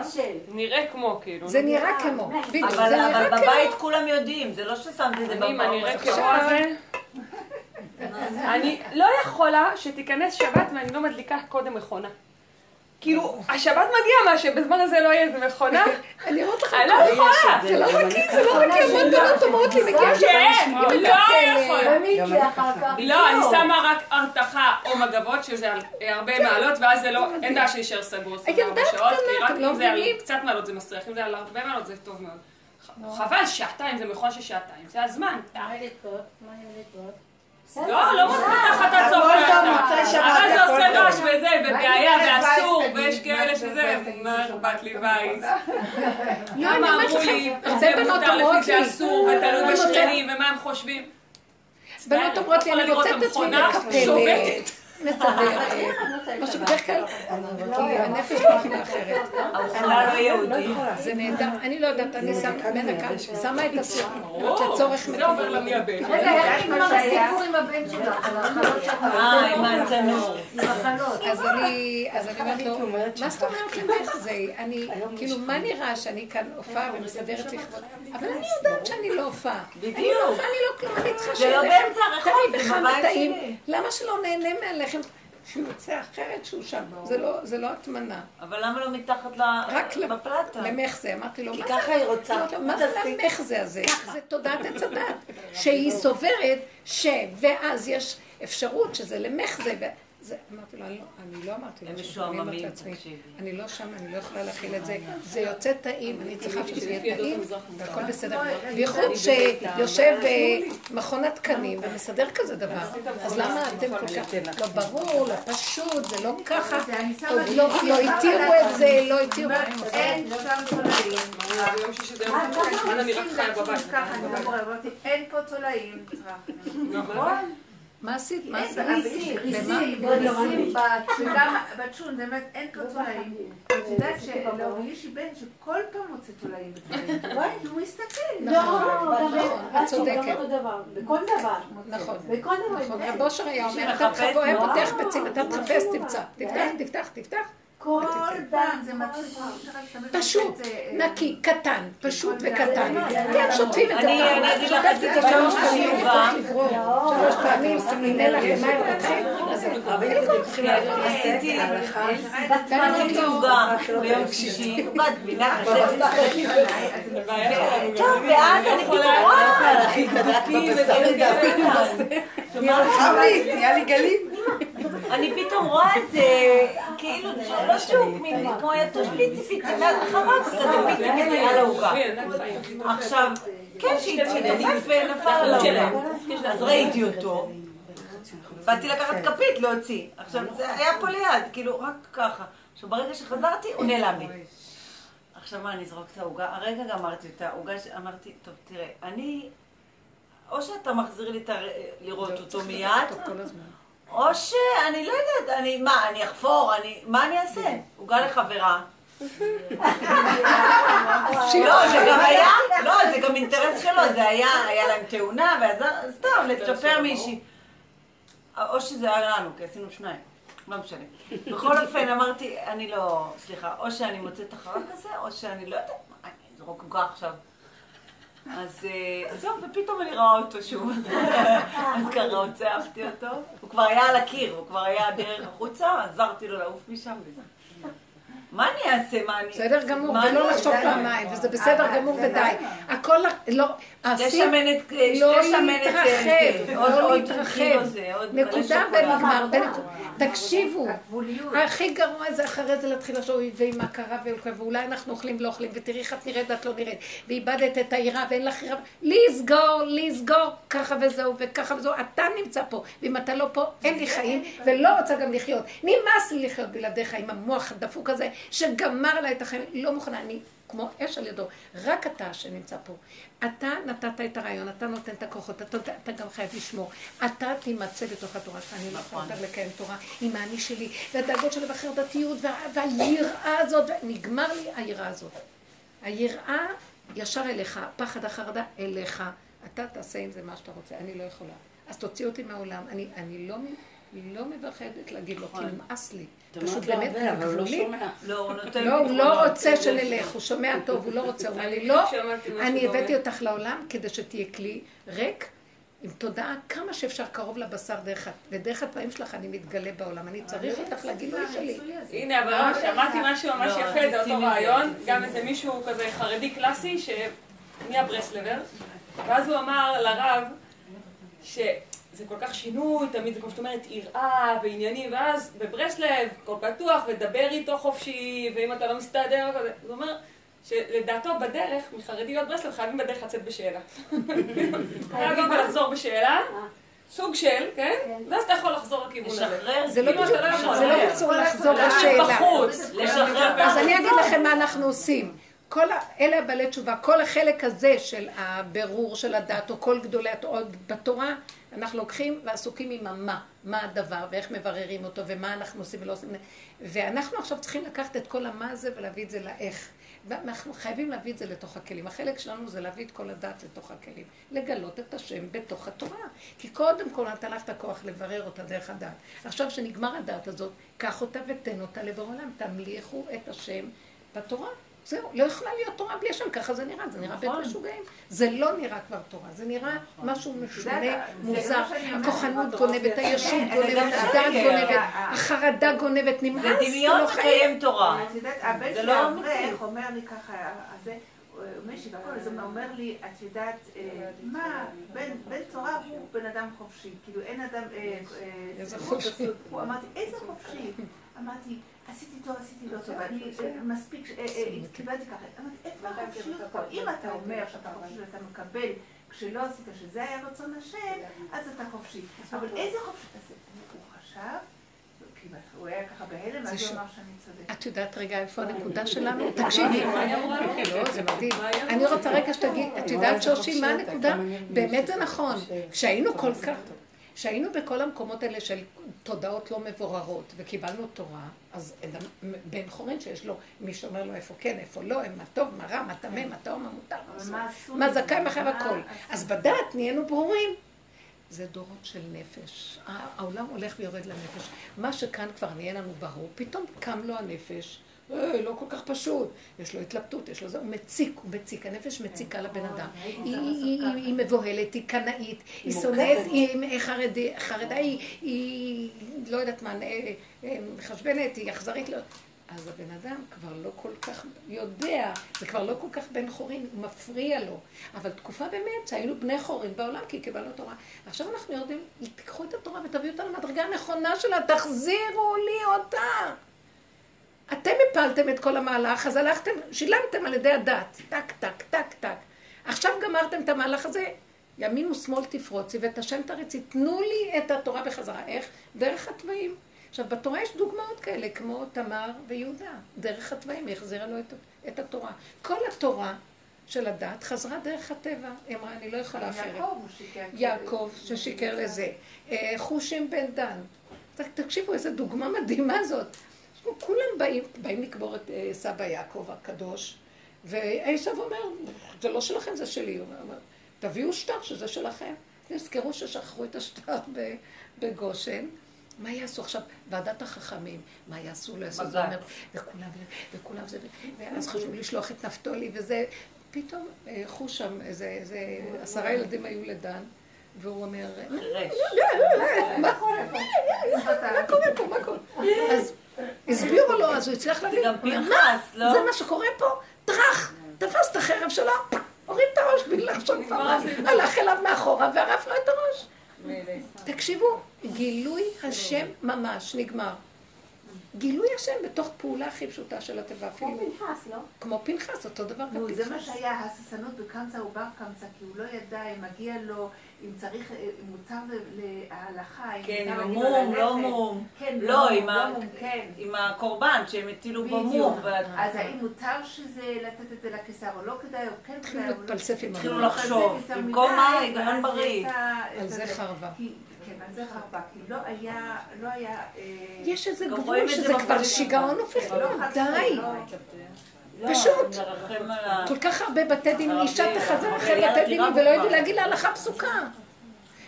נראה כמו, כאילו. זה נראה כמו, בדיוק, אבל זה אבל נראה כמו. בבית כולם יודעים, זה לא ששמת את זה בבית. אני לא יכולה שתיכנס שבת ואני לא מדליקה קודם מכונה. כאילו, השבת מגיעה, מה שבזמן הזה לא יהיה איזה מכונה? אני אומרת לך, אני לא יכולה. זה לא מכיר, זה לא מכיר, המון בנות אומרות לי, מגיעה שבת, כן, לא. יכולה. לא, אני שמה רק הרתחה או מגבות, שזה הרבה מעלות, ואז זה לא, אין בעיה שישאר סגור 24 ילדה שעות, כי רק לא אם זה על? קצת מעלות זה מסריח, אם זה על הרבה מעלות זה טוב מאוד. חבל, שעתיים, זה מכון של שעתיים, זה הזמן. מה אני אני? לא, לא רק תחת הצופה, אבל זה עושה. רעש וזה, ובעיה, ואסור, ויש כאלה שזה, מה אכפת לי. לא, אני למה אומרת אמרו לי, זה מותר לפי זה לי, אסור, ותלוי אני בשכנים, ומה הם חושבים. בנות אומרות לי, אני יכולה מוצאת את עצמי מקפלת. מסדרת, מה שבדרך כלל, כי הנפש שלנו אחרת. לא יהודי. זה נהדר, אני לא יודעת, אני שמה, את מקומי. למי הבן. רגע, איך נגמר הסיפור עם הבן שלך? אה, עם התנור. החלות. אז אני, אז אני אומרת לו, מה זאת אומרת למך זה? אני, כאילו, מה נראה שאני כאן הופעה ומסדרת לכבוד? אבל אני יודעת שאני לא הופעה. אני לא בדיוק. הופעה, אני לא כלום, אני צריכה זה לא באמצע הרחוב, זה בבית. שלי. למה שלא נהנה מהלחם? שהוא יוצא אחרת שהוא שם. זה לא- זה לא הטמנה. אבל למה לא מתחת ל... רק בפלטה? למחזה, אמרתי לו, כי ככה היא רוצה. אמרתי לו, מה זה המחזה הזה? זה תודעת עץ הדת, שהיא סוברת ש... ואז יש אפשרות שזה למחזה. זה, אמרתי לו, אני לא, אני לא אמרתי לו, הם משועממים, תקשיבי. אני לא שם, אני לא יכולה להכיל את זה, זה יוצא טעים, אני צריכה שזה יהיה טעים, והכל בסדר. בייחוד שיושב אה, מכון התקנים ומסדר כזה דבר, אז למה אתם כל כך, לא ברור, לא פשוט, זה לא ככה, לא לא התירו את זה, לא התירו. אין שם תולעים. שישי זה. ככה, אני אומרת, אמרתי, אין פה תולעים. נכון. מה עשית? מה עשית? ריסים, ריסים, ריסים וגם בצ'ון, באמת אין פה תולעים. את יודעת שלא, יש לי בן שכל פעם מוצא תולעים בדברים. כי הוא מסתכל. נכון, לא, נכון, את צודקת. בכל דבר. נכון. בכל דבר. נכון, רב אושר היה אומר, אתה תחבוא, לא? פותח ביצים, אתה תחפש, תמצא. תפתח, תפתח, תפתח. כל פעם זה מצחיק. פשוט, נקי, קטן, פשוט וקטן. כן, שוטפים את זה אני- פעם. אני אגיד לך, את זה עשיתי שלוש פעם פעמים. שלוש פעמים, הנה לך למים רותחים. אז צריכים עשיתי ואני עשיתי אומרת לו, עוגה ביום שישי, טוב, ואז אני פתאום רואה, חם לי, נהיה לי גלים. אני פתאום רואה את זה, כאילו, לא שוק, כמו יתוש פיצי פיצי, מהחרק כזה פיצי פיצי על העוגה. עכשיו, כן, שהתנופף ונפל על העוגה. אז ראיתי אותו. באתי לקחת כפית להוציא. עכשיו, זה היה פה ליד, כאילו, רק ככה. עכשיו, ברגע שחזרתי, הוא נעלם לי. עכשיו, מה, אני אזרוק את העוגה? הרגע גמרתי את העוגה, אמרתי, טוב, תראה, אני... או שאתה מחזיר לי את ה... לראות אותו מיד. או שאני לא יודעת, אני, מה, אני אחפור, אני, מה אני אעשה? עוגה לחברה. לא, זה גם היה, לא, זה גם אינטרס שלו, זה היה, היה להם תאונה, ועזר, סתם, לצ'פר מישהי. או שזה היה לנו, כי עשינו שניים. לא משנה. בכל אופן, אמרתי, אני לא, סליחה, או שאני מוצאת החרק הזה, או שאני לא יודעת, מה, אני אזרוק עוגה עכשיו. אז אה, אז זהו, ופתאום אני רואה אותו שוב. אז ככה הוצאפתי אותו. הוא כבר היה על הקיר, הוא כבר היה דרך החוצה, עזרתי לו לעוף משם וזה. מה אני אעשה? מה אני... בסדר גמור, מה ולא לחשוב. פעמיים, וזה בסדר גמור זה ודי. הכל, לא, עשית, לשמן את... לא להתרחב, לא להתרחב. נקודה. ונגמר. בנקודה- תקשיבו. הכי גרוע זה אחרי זה להתחיל לחשוב, ואם מה קרה ואולי אנחנו אוכלים ולא אוכלים, ותראי איך את נראית ואת לא נראית, ואיבדת את היראה ואין לך יראה, לסגור, לסגור, ככה וזהו וככה וזהו, אתה נמצא פה, ואם אתה לא פה, אין לי חיים, ולא רוצה גם לחיות. נמאס לי לחיות בלעדיך עם המוח הדפוק הזה, שגמר לה את החיים, לא מוכנה, אני כמו אש על ידו, רק אתה שנמצא פה. אתה נתת את הרעיון, אתה נותן את הכוחות, אתה, אתה גם חייב לשמור. אתה תימצא בתוך התורה שלך, אני לא יכולה יותר לקיים תורה עם האני שלי, והדאגות שלי והחרדתיות, וה, והיראה הזאת, נגמר לי היראה הזאת. היראה ישר אליך, פחד החרדה אליך. אתה תעשה עם זה מה שאתה רוצה, אני לא יכולה. אז תוציא אותי מהעולם. אני, אני לא, לא מפחדת להגיד לו, כי נמאס לי. פשוט לו באמת לא גבולי. לא, הוא נותן לא, הוא לא. רוצה שנלך, הוא שומע טוב, הוא לא רוצה, הוא אומר לי, לא, אני. הבאתי אותך לעולם כדי שתהיה כלי ריק, עם תודעה כמה שאפשר קרוב לבשר דרך, ה- ודרך התוואים שלך אני מתגלה בעולם, אני צריך אותך לגילוי שלי. הנה, אבל שמעתי משהו ממש לא, יפה, זה אותו רעיון, גם. איזה מישהו כזה חרדי קלאסי שנהיה ברסלבר, ואז הוא אמר לרב שזה כל כך שינוי, תמיד זה כמו שאת אומרת, יראה ועניינים, ואז בברסלב, הכל פתוח, ודבר איתו חופשי, ואם אתה לא מסתדר, הוא אומר שלדעתו בדרך, מחרדי להיות ברסלב, חייבים בדרך לצאת בשאלה. חייב גם לחזור בשאלה, סוג של, כן? ואז אתה יכול לחזור לכיוון הזה. לשחרר. זה לא כאילו, בדיוק, אתה לא. זה לא לחזור לשבת לשאלה. בחוץ. לשחרר. אז אני אגיד לכם מה אנחנו עושים. כל ה... אלה הבעלי תשובה, כל החלק הזה של הבירור של הדת, או כל גדולי התורה בתורה, אנחנו לוקחים ועסוקים עם המה, מה הדבר, ואיך מבררים אותו, ומה אנחנו עושים ולא עושים. ואנחנו עכשיו צריכים לקחת את כל המה הזה ולהביא את זה לאיך. ואנחנו חייבים להביא את זה לתוך הכלים. החלק שלנו זה להביא את כל הדת לתוך הכלים. לגלות את השם בתוך התורה. כי קודם כל לך את הכוח לברר אותה דרך הדת. עכשיו שנגמר הדת הזאת, קח אותה ותן אותה לבורא עולם. תמליכו את השם בתורה. זהו, לא יכולה להיות תורה בלי השם, ככה זה נראה, זה נראה בית נכון. משוגעים. זה לא נראה כבר תורה, זה נראה משהו משונה, זה מוזר. הכוחנות גונבת, הישות כן, זה גונבת, הדת שקר. גונבת, ה- החרדה גונבת, זה נמאס, דמיון זה לא חיים. מקיים תורה. את יודעת, הבן זה שלי לא האברך. אומר לי ככה, אז זה, הוא אומר לי, את יודעת, אה, מה, בן תורה הוא בן אדם חופשי, כאילו אין אדם, אה, אה, איזה זה- חופשי. הוא אמרתי, איזה חופשי? אמרתי, עשיתי טוב, עשיתי לא טוב, אני אה, מספיק, אה, אה, קיבלתי ככה, אמרתי, איפה החופשיות פה? אם אתה אומר שאתה חופשי ואתה מקבל כשלא עשית שזה היה רצון השם, אז אתה חופשי. אבל איזה חופשי תעשה? הוא חשב, כי הוא היה ככה בהלם, אז הוא אמר שאני צודקת. את יודעת רגע איפה הנקודה שלנו? תקשיבי. לא, זה מדהים. אני רוצה רגע שתגיד, את יודעת שושי, מה הנקודה? באמת זה נכון. כשהיינו כל כך, כשהיינו בכל המקומות האלה של תודעות לא מבוררות וקיבלנו תורה, אז אדם- בן חורין שיש לו, מי שאומר לו איפה כן, איפה לא, מה טוב, מה רע, מה טמא, מה טוב, מה מותר, מה? זכאי, מה חייב הכל. אז בדעת נהיינו ברורים. זה דורות של נפש. העולם הולך ויורד לנפש. מה שכאן כבר נהיה לנו ברור, פתאום קם לו הנפש. אה, לא כל כך פשוט, יש לו התלבטות, יש לו זה, הוא מציק, הוא מציק, הנפש מציקה לבן אדם. היא- מבוהלת, היא קנאית, היא שונאת, היא חרדה, היא- היא לא יודעת מה, אה, אה, מחשבנת, היא אכזרית. לא- אז הבן אדם כבר לא כל כך יודע, זה כבר לא כל כך בן חורין, הוא מפריע לו. אבל תקופה באמת שהיינו בני חורין בעולם, כי קיבלנו תורה. עכשיו אנחנו יורדים, תיקחו את התורה ותביאו אותה למדרגה הנכונה שלה, תחזירו לי אותה. אתם הפלתם את כל המהלך, אז הלכתם, שילמתם על ידי הדת. טק, טק, טק, טק. עכשיו גמרתם את המהלך הזה, ימין ושמאל תפרוצי ואת השם תריצי. תנו לי את התורה בחזרה. איך? דרך התוואים. עכשיו, בתורה יש דוגמאות כאלה, כמו תמר ויהודה. דרך התוואים, היא החזירה לו את, את התורה. כל התורה של הדת חזרה דרך הטבע. היא אמרה, אני לא יכולה אחרת. יעקב הוא שיקר. יעקב ששיקר לזה. אה, חושים בן דן. תקשיבו, איזה דוגמה מדהימה זאת. כולם באים, באים לקבור את אה, סבא יעקב הקדוש, ועשב אומר, זה לא שלכם, זה שלי. הוא אומר, תביאו שטר שזה שלכם. תזכרו ששכחו את השטר בגושן. מה יעשו עכשיו? ועדת החכמים, מה יעשו? לא יעשו? בג"ץ. זה אומר, וכולם, וכולם זה, ואז חשבו לשלוח את נפתולי, וזה, פתאום אה, חוש שם, איזה, איזה עשרה ילדים היו לדן, והוא אומר. מה קורה פה? מה קורה פה? מה קורה? אז הסבירו לו, אז הוא הצליח להבין. זה גם פנחס, מה? לא? זה מה שקורה פה? טראח! תפס את החרב שלו, הוריד את הראש בלי לחשוב פעמיים. הלך אליו מאחורה וערף לו את הראש. תקשיבו, גילוי השם ממש, נגמר. גילוי השם בתוך פעולה הכי פשוטה של הטבע, אפילו כמו פנחס, לא? כמו פנחס, אותו דבר נו, זה מה. שהיה הססנות בקמצא ובר קמצא, כי הוא לא ידע אם מגיע לו, אם צריך, אה, אם מותר להלכה, אם כן, מותר עם להגיד לו המום, לא. מום. כן, לא, מום, עם ה- מום, כן. עם הקורבן שהם הטילו. במום. אז האם מותר שזה, לתת את זה לקיסר או לא כדאי, או כן התחילו כדאי, או לא להתפלסף עם התחילו. לחשוב. במקום מה? היגיון בריא. יצא על זה. חרבה. כן, על זה חרבה, כי לא היה, לא היה... אה, יש איזה גבול שזה כבר. שיגעון הופך לא די. לא. לא, פשוט. כל כך הרבה בתי דין, אישה תחזר אחרי בתי דין ולא ידעו. להגיד לה הלכה פסוקה.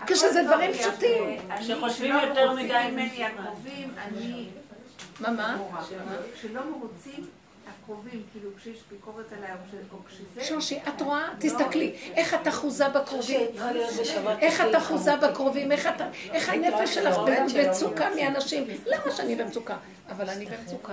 כשזה דברים פשוטים. אני- שחושבים שלא יותר מדי. ממני הקרובים, אני... מה, מה? כשלא מרוצים הקרובים, כאילו כשיש ביקורת עליי, או כש- או כשזה... שושי, את רואה? תסתכלי, איך את אחוזה בקרובים. איך את אחוזה בקרובים, איך הנפש שלך במצוקה מאנשים. למה שאני במצוקה? אבל אני במצוקה.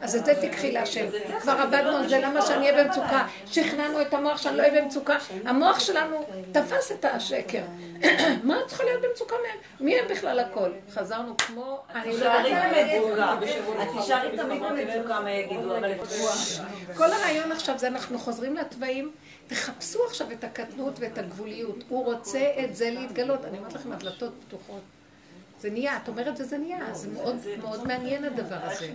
אז את זה תיקחי להשם. כבר עבדנו על זה, למה שאני אהיה במצוקה? שכנענו את המוח שאני לא אהיה במצוקה. המוח שלנו תפס את השקר. מה את צריכה להיות במצוקה מהם? מי הם בכלל הכל? חזרנו כמו... אני לא יודעת. את תישארי תמיד במצוקה, מה יגידו, אבל כל הרעיון עכשיו זה אנחנו חוזרים לתוואים, תחפשו עכשיו את הקטנות ואת הגבוליות. הוא רוצה את זה להתגלות. אני אומרת לכם, הדלתות פתוחות. זה נהיה, את אומרת וזה נהיה, זה מאוד מאוד מעניין הדבר הזה.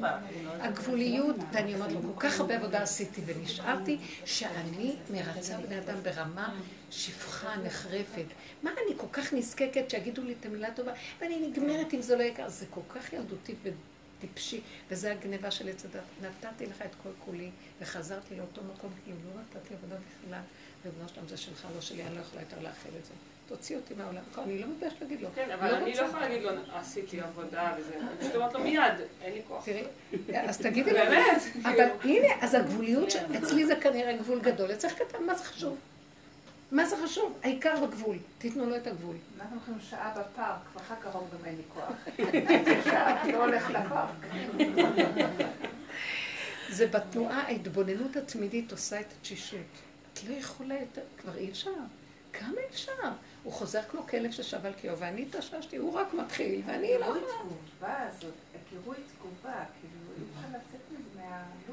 הגבוליות, ואני אומרת לו, כל כך הרבה עבודה עשיתי ונשארתי, שאני מרצה בני אדם ברמה שפחה, נחרפת. מה אני כל כך נזקקת שיגידו לי את המילה טובה, ואני נגמרת אם זה לא יקר. זה כל כך ילדותי וטיפשי, וזה הגניבה של עץ הדת. נתתי לך את כל כולי, וחזרתי לאותו מקום, כאילו לא נתתי עבודה בכלל, ובנו שלם זה שלך, לא שלי, אני לא יכולה יותר לאחל את זה. תוציא אותי מהעולם. אני לא מתביישת להגיד לו. כן, אבל אני לא יכולה להגיד לו, עשיתי עבודה וזה. אני פשוט אומרת לו מיד, אין לי כוח. תראי, אז תגידי לו. באמת. אבל הנה, אז הגבוליות, אצלי זה כנראה גבול גדול. אצלך קטן, מה זה חשוב? מה זה חשוב? העיקר בגבול. תיתנו לו את הגבול. אנחנו הולכים שעה בפארק, ואחר כך גם אין לי כוח. שעה, לא הולך לפארק. זה בתנועה, ההתבוננות התמידית עושה את התשישות. את לא יכולה יותר, כבר אי אפשר. כמה אפשר? הוא חוזר כמו כלב ששב על קיאו, ואני התאוששתי, הוא רק מתחיל, ואני לא... גירוי תגובה הזאת, גירוי תגובה, כאילו,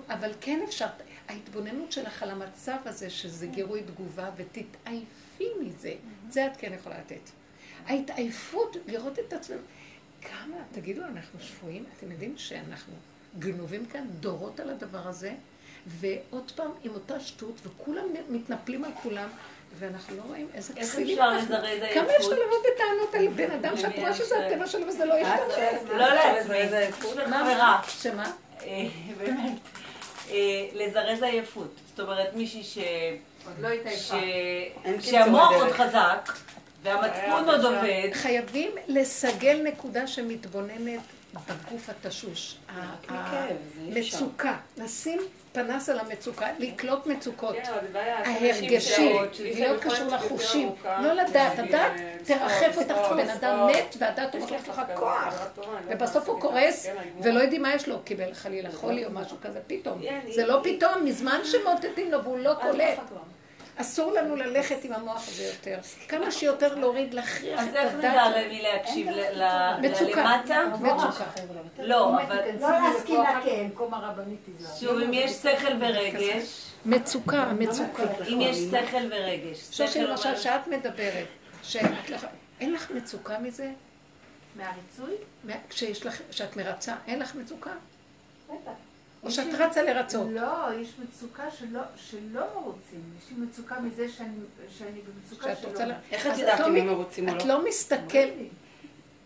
אי. אבל כן אפשר, ההתבוננות שלך על המצב הזה, שזה גירוי תגובה, ותתעייפי מזה, זה את כן יכולה לתת. ההתעייפות, לראות את עצמנו. כמה, תגידו, אנחנו שפויים? אתם יודעים שאנחנו גנובים כאן דורות על הדבר הזה, ועוד פעם עם אותה שטות, וכולם מתנפלים על כולם, ואנחנו לא רואים איזה איך כסילים אפשר אנחנו. כמה? אפשר לבוא בטענות על בן אדם שאת רואה שזה הטבע שלו וזה לא ישתנה? לא לעצמי, חברה. שמה? אה, באמת. אה, לזרז עייפות. זאת אומרת, מישהי ש... עוד לא התעייפה. שהמוח. עוד חזק, והמצפון עוד עובד, חייבים לסגל נקודה שמתבוננת בגוף התשוש. המצוקה, לשים פנס על המצוקה, לקלוט מצוקות. כן, אבל זה בעיה, יש אנשים ההרגשי, שעות, שיש להם להיות קשור לחושים. לא לדעת, בשביל, הדעת אה, תרחף אותך, בן אדם. מת, והדעת אומרת לך כוח. אני לא ובסוף הוא קורס, כן. ולא יודעים מה יש לו, קיבל חלילה חולי או משהו כזה, פתאום. כן, זה לא פתאום, מזמן שמאותתים לו והוא לא קולט. לא. אסור לנו ללכת עם המוח הזה יותר. כמה שיותר להוריד, להכריח אז את איך נדע. למי להקשיב? ל- ל- מצוקה. לא, אבל לא להסכים הרבנית תיזהר. שוב, אם יש שכל ורגש, מצוקה, מצוקה. אם יש שכל ורגש, שכל למשל, ורגש- שאת מדברת, שאת לא- אין לך מצוקה מזה? מהריצוי? מה- כשיש לך, שאת מרצה, אין לך מצוקה? בטח. או שאת רצה לרצות? לא, יש מצוקה שלא, שלא מרוצים. יש לי מצוקה מזה שאני, שאני במצוקה שאת שלא. רוצה ל... איך את יודעת לא אם הם מרוצים או את לא? לא מסתכל...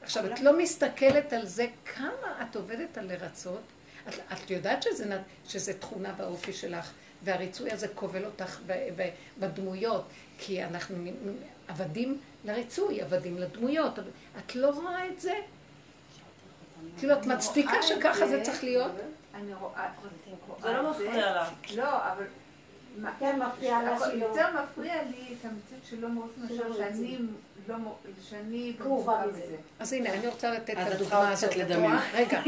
עכשיו, את לא מסתכלת על זה כמה את עובדת על לרצות. את, את יודעת שזה, שזה תכונה באופי שלך, והריצוי הזה כובל אותך ב, ב, בדמויות, כי אנחנו עבדים לריצוי, עבדים לדמויות. את לא רואה את זה? כאילו, את מצדיקה שככה זה זה. צריך להיות? אני רואה, רואה זה לא את מפריע לך. לא, אבל... יותר מפריע לה אבל שלא. יותר מפריע לי את המציאות שלא מרוצים מאשר שלא שאני לא שאני מזה. אז הנה, אני רוצה לתת את את הדוגמה הזאת. את? רגע,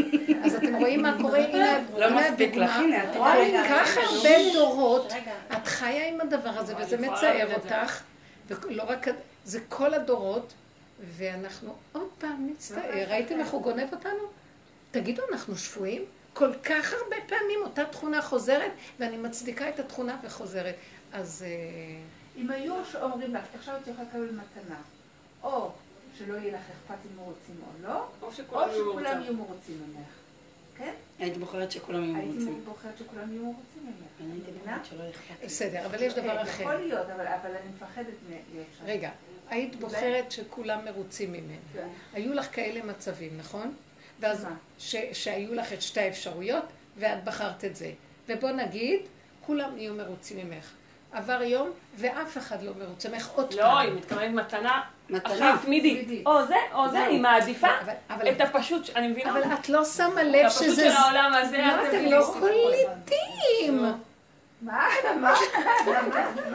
אז אתם רואים מה קורה? הנה לא הנה מספיק לך, הדוגמה. הנה, את כל רואה? כך הרבה דורות. את חיה עם הדבר הזה, וזה מצער את. אותך, ולא רק, זה כל הדורות, ואנחנו עוד פעם נצטער. ראיתם איך הוא גונב אותנו? תגידו, אנחנו שבויים? כל כך הרבה פעמים אותה תכונה חוזרת, ואני מצדיקה את התכונה וחוזרת. אז... אה, אם היו אומרים לך, עכשיו את יכולה לקבל מתנה, או שלא יהיה לך אכפת אם רוצים או לא, או שכולם יהיו מרוצים. מרוצים ממך. כן? היית בוחרת שכולם יהיו הייתי מרוצים. בוחרת שכולם יהיו מרוצים ממך. אני הייתי? בוחרת שלא יהיה אכפת. בסדר, אבל יש דבר אה, אחר. יכול להיות, אבל אבל אני מפחדת להיות שם. רגע, היית בוחרת שכולם מרוצים ממנו. כן. היו לך כאלה מצבים, נכון? ואז מה? ש, שהיו לך את שתי האפשרויות, ואת בחרת את זה. ובוא נגיד, כולם יהיו מרוצים ממך. עבר יום, ואף אחד לא מרוצה ממך עוד לא, פעם. היא מתכוונת מתנה. מתנה. תמידית. או זה, או זה. אני מעדיפה אבל- אבל- את הפשוט, אני מבינה. אבל את לא שמה את לב הפשוט שזה... של העולם הזה, לא, אתם. לא קולטים. מה? מה?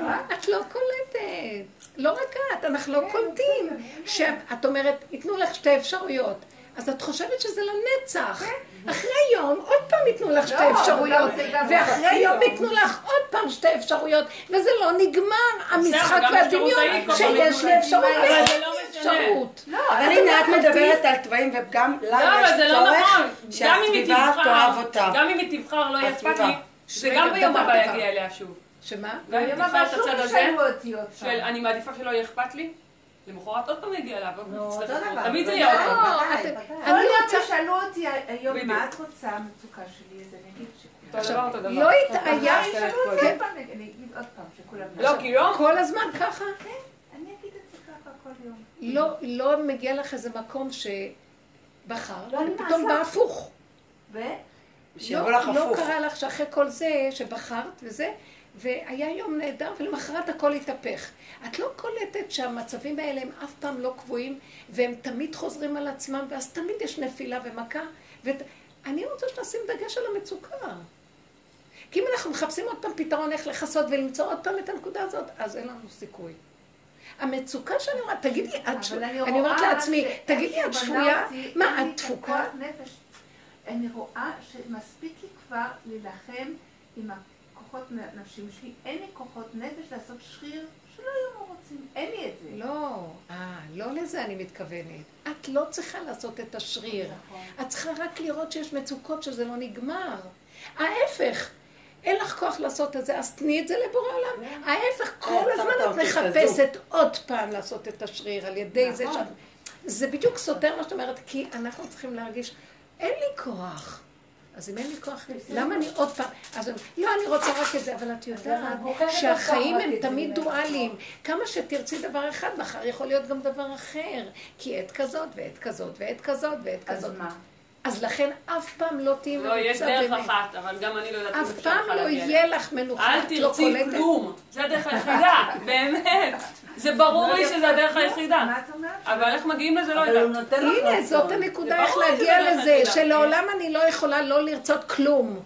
מה? את לא קולטת. לא רק את, אנחנו לא קולטים. שאת אומרת, ייתנו לך שתי אפשרויות. אז את חושבת שזה לנצח. אחרי יום, עוד פעם ייתנו לך שתי לא, אפשרויות. ואחרי יום יום. ייתנו לך עוד פעם שתי אפשרויות. וזה לא נגמר. המשחק והדמיון שיש לי אפשרות אבל זה לא משנה. אפשרות. לא, אבל הנה, את מדברת על תוואים וגם לא, זה יש לא נכון. צורך גם אם היא שהסביבה תאהב תבחר, אותה. גם אם היא תבחר, לא הסביבה. לי, זה רגע, גם ביום הבא. יגיע אליה שוב. שמה? גם אם ביום תבחר הבא את שוב הצד הזה. של אני מעדיפה שלא יהיה אכפת לי, למחרת עוד פעם יגיע אליו, אותו. דבר. תמיד זה יהיה עוד פעם. לא, ודאי, אתם- ודאי. כל יום. ישאלו אותי היום. מה את רוצה המצוקה שלי, אז אני אגיד שכולם. אותו דבר, אותו דבר. לא ישאלו אותי כן. עוד פעם, אני אגיד עוד פעם שכולם. לא, כי לא, כל הזמן ככה? אני אגיד את זה ככה כל יום. לא, לא מגיע לך איזה מקום שבחר, לא, אני ופתאום. בא הפוך. ו? שיבוא לא, לך לא הפוך. קרה לך שאחרי כל זה שבחרת וזה, והיה יום נהדר, ולמחרת הכל התהפך. את לא קולטת שהמצבים האלה הם אף פעם לא קבועים, והם תמיד חוזרים על עצמם, ואז תמיד יש נפילה ומכה. ואני רוצה שנשים דגש על המצוקה. כי אם אנחנו מחפשים עוד פעם פתרון איך לכסות ולמצוא עוד פעם את הנקודה הזאת, אז אין לנו סיכוי. המצוקה שאני אומרת, תגידי, את ש... אבל אני אומרת לעצמי, תגידי, את אותי, מה, את תפוקה? אני רואה שמספיק לי כבר להילחם עם הכוחות נפשיים שלי, אין לי כוחות נפש לעשות שריר שלא יהיו מרוצים, אין לי את זה. לא, אה, לא לזה אני מתכוונת. את לא צריכה לעשות את השריר. את צריכה רק לראות שיש מצוקות שזה לא נגמר. ההפך, אין לך כוח לעשות את זה, אז תני את זה לבורא עולם. ההפך, כל שמת הזמן את מחפשת עוד פעם לעשות את השריר על ידי זה נכון. שאת... זה בדיוק סותר מה שאת אומרת, כי אנחנו צריכים להרגיש, אין לי כוח. אז אם אין לי כוח, למה אני עוד פעם? אז אני- לא, אני רוצה רק את זה, אבל את יודעת בוחרת שהחיים הם תמיד. דואליים. כמה שתרצי דבר אחד, מחר יכול להיות גם דבר אחר. כי עת כזאת, ועת כזאת, ועת כזאת, ועת אז כזאת. מה? אז לכן אף פעם לא תהיי לא, יש מרוצה דרך באמת. אחת, אבל גם אני לא יודעת אם אף אפשר פעם בכלל לא להגיע אליה. יהיה לך מנוחה, אל את לא תרצי קולטת. כלום, זה הדרך היחידה, באמת. זה ברור לי שזה הדרך היחידה. אבל איך מגיעים לזה לא יודעת. לך הנה, זאת. הנקודה איך להגיע לזה. שלעולם אני לא יכולה לא לרצות כלום.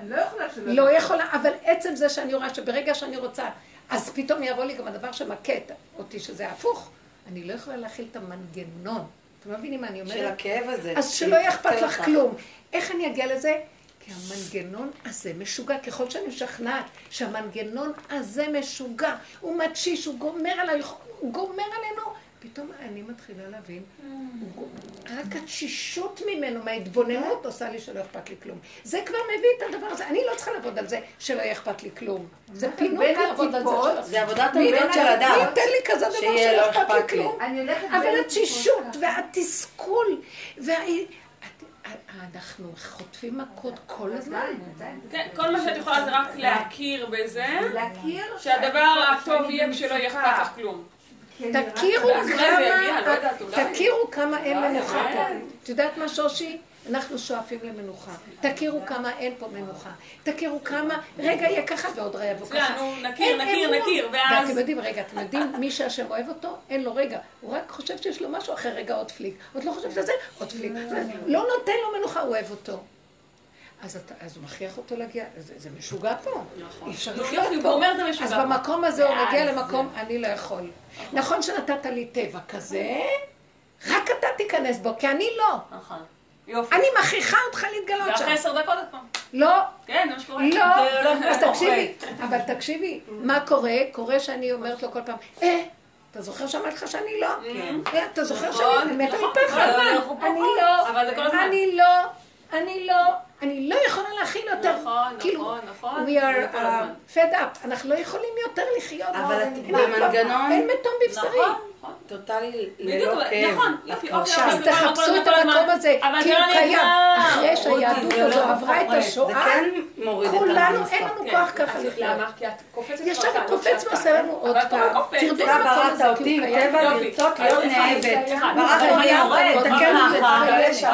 אני לא יכולה שלא... לא יכולה, אבל עצם זה שאני רואה שברגע שאני רוצה, אז פתאום יבוא לי גם הדבר שמכה אותי, שזה הפוך. אני לא יכולה להכיל את המנגנון. אתם מבינים מה אני אומרת? של הכאב הזה. אז שלא יהיה אכפת לך. כלום. איך אני אגיע לזה? כי המנגנון הזה משוגע. ככל שאני משכנעת שהמנגנון הזה משוגע, הוא מתשיש, הוא גומר עליי, הוא גומר עלינו, פתאום אני מתחילה להבין, גו- רק התשישות ממנו, מההתבוננות, עושה לי שלא אכפת לי כלום. זה כבר מביא את הדבר הזה. אני לא צריכה לעבוד על זה שלא יהיה אכפת לי כלום. זה פינוק לעבוד על זה זה עבודת מי המידות של מי אדם. ייתן לי כזה דבר שלא לא אכפת לי. כלום? אבל התשישות והתסכול, אנחנו חוטפים מכות כל. הזמן. כן, כל מה שאת יכולה זה רק להכיר בזה, שהדבר הטוב יהיה כשלא יהיה. אכפת לך כלום. רק- תכירו לא כמה, אולי. תכירו כמה אין מנוחה פה. את יודעת מה שושי? אנחנו שואפים למנוחה. תכירו כמה אין פה מנוחה. תכירו כמה, רגע יהיה ככה ועוד רגע יבוא ככה. נו, נכיר, נכיר. נכיר, ואז... ואתם יודעים, רגע, אתם יודעים, מי שהשם אוהב אותו, אין לו רגע. הוא רק חושב שיש לו משהו אחר, רגע עוד פליק. עוד לא חושב שזה, עוד פליק. לא נותן לו מנוחה, הוא אוהב אותו. אז, אתה, אז הוא מכריח אותו להגיע, זה, זה משוגע פה. נכון. אי אפשר נו, לחיות יופי, פה. הוא אומר זה משוגע אז פה. במקום הזה הוא מגיע למקום, אני לא יכול. נכון שנתת לי טבע כזה, רק אתה תיכנס בו, כי אני לא. נכון. יופי. אני מכריחה אותך להתגלות. עשר דקות עוד פעם. לא, כן, זה מה שקורה. לא, הולך אז. תקשיבי, אבל תקשיבי, מה קורה? קורה שאני אומרת לו כל פעם, אה, אתה זוכר שאמרתי לך שאני לא? כן. אה, אתה זוכר נכון, שאני מתה נכון, מפחד? אני לא. אני לא, אני לא, אני לא יכולה להכיל יותר. נכון, כאילו, נכון, נכון. We are uh, fed up, אנחנו לא יכולים יותר לחיות. אבל לא, במנגנון- אין מתום בבשרי. נכון. טוטאלי ללא כאב. נכון, יופי, את אוקיי. אז אוקיי. תחפשו את המקום הזה, כי זה הוא לא קיים. אחרי שהיהדות זה הזו עברה את. זה השואה, כן את כולנו. אין לנו כן, כוח ככה לחיות. כי את קופצת ישר קופץ לא. ועושה לנו עוד לא פעם. תרדו בראת הזה, כי הוא קיים. טבע. לרצות להיות. זה היה- בראת זה אותי עוד תקן לעשות?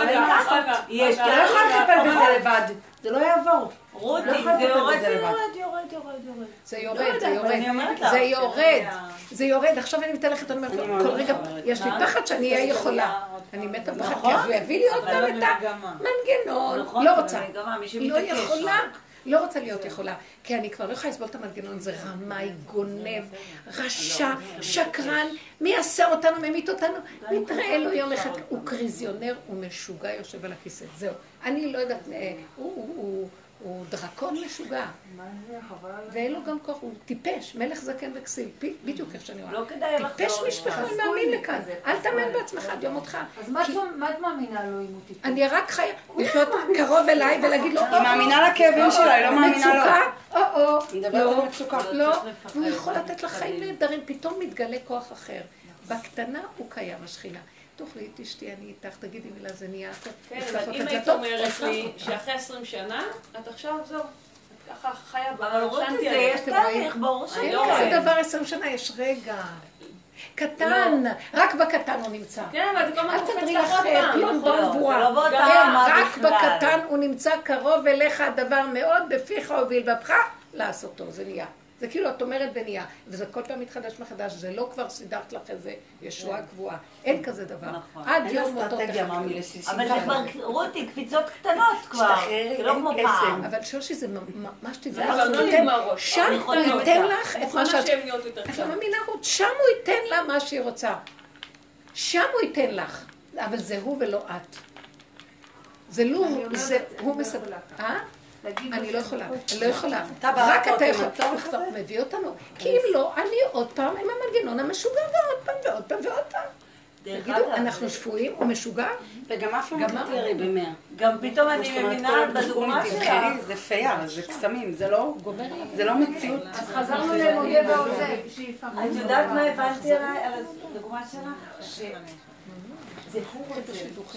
רגע, יש, אתה לא יכול לטפל בזה לבד. זה לא יעבור. רותי, לא יכולה זה יורד, זה. יורד, יורד, יורד, יורד. זה לא יורד, זה יורד, זה זה יורד, זה יורד. עכשיו אני מתהלכת, אני אומרת, כל רגע. יש לי? פחד שאני אהיה יכולה. אני. מתה בפחד, נכון. כי אז הוא יביא לי עוד אבל פעם לא את. המנגנון. נכון, לא רוצה. לא יכולה, רק. לא רוצה להיות יכולה. כי אני כבר לא יכולה לסבול את המנגנון, זה רמאי, גונב, רשע, שקרן, מי יעשה אותנו, ממית אותנו. מתראה לו יום אחד, הוא קריזיונר, הוא משוגע, יושב על הכיסא. זהו. אני לא יודעת, אה, הוא- הוא- הוא... הוא דרקון משוגע, ואין לו גם כוח, הוא טיפש, מלך זקן וכסיל, בדיוק איך שאני רואה. לא כדאי טיפש לחזור משפחה, לשם. מאמין לכאן. אל תאמן בעצמך עד יום מותך. אז מה את- מה מאמינה לו אם הוא טיפש? אני רק חיה לחיות קרוב אליי ולהגיד לו, היא מאמינה לכאבים שלה, היא לא מאמינה לו. מצוקה, או-או, היא מדברת לא, על מצוקה. לא, צריך לפחד, והוא יכול לא לתת לך. חיים נהדרים, פתאום מתגלה כוח אחר. בקטנה הוא קיים, השכינה. תאכלי, תשתי, אני איתך, תגידי מילה, זה נהיה. כן, אבל אם היית אומרת לי. שאחרי 20 שנה, את עכשיו, זהו, ככה חיה אבל רותי, בשנתי זה האלה. יש תהליך? ברור אין שאני לא כזה רואה. דבר עשרים שנה, יש רגע. קטן, רק בקטן הוא נמצא. כן, אבל זה כל הזמן אל קופץ לך עוד פעם. פלום? לא. זה לא באותה כן, רמה רק. בקטן הוא נמצא קרוב אליך הדבר מאוד בפיך ובלבבך לעשותו, זה נהיה. זה כאילו את אומרת ונהיה, וזה כל פעם מתחדש מחדש, זה לא כבר סידרת לך איזה ישועה קבועה, אין כזה דבר. נכון. עד יום מותו תחכי. אבל זה כבר, רותי, קפיצות קטנות כבר. לא כמו. פעם. אבל שושי זה ממש זה תדעי, לא נגמרות. שם הוא ייתן. לך את מה שאת... את לא. מאמינה, רות, שם הוא ייתן לה מה שהיא רוצה. שם הוא ייתן לך. אבל זה הוא ולא את. זה לא, אני אומרת, זה, הוא לא להגיד אני לא יכולה, לא אני לא יכולה. רק אתה יכול. הזה? מביא אותנו. כי אם לא, אני עוד פעם עם המנגנון המשוגע ועוד פעם ועוד פעם ועוד פעם. תגידו, אנחנו שפויים? הוא משוגע? וגם אף פעם גם לא תתיירי במאה. גם פתאום אני מבינה בדוגמה שלך. זה פייר, זה קסמים, זה לא זה לא מציאות. אז חזרנו למודה ועוזב. את יודעת מה הבנתי עליי, על הדוגמה שלך? שזה הוא רוצה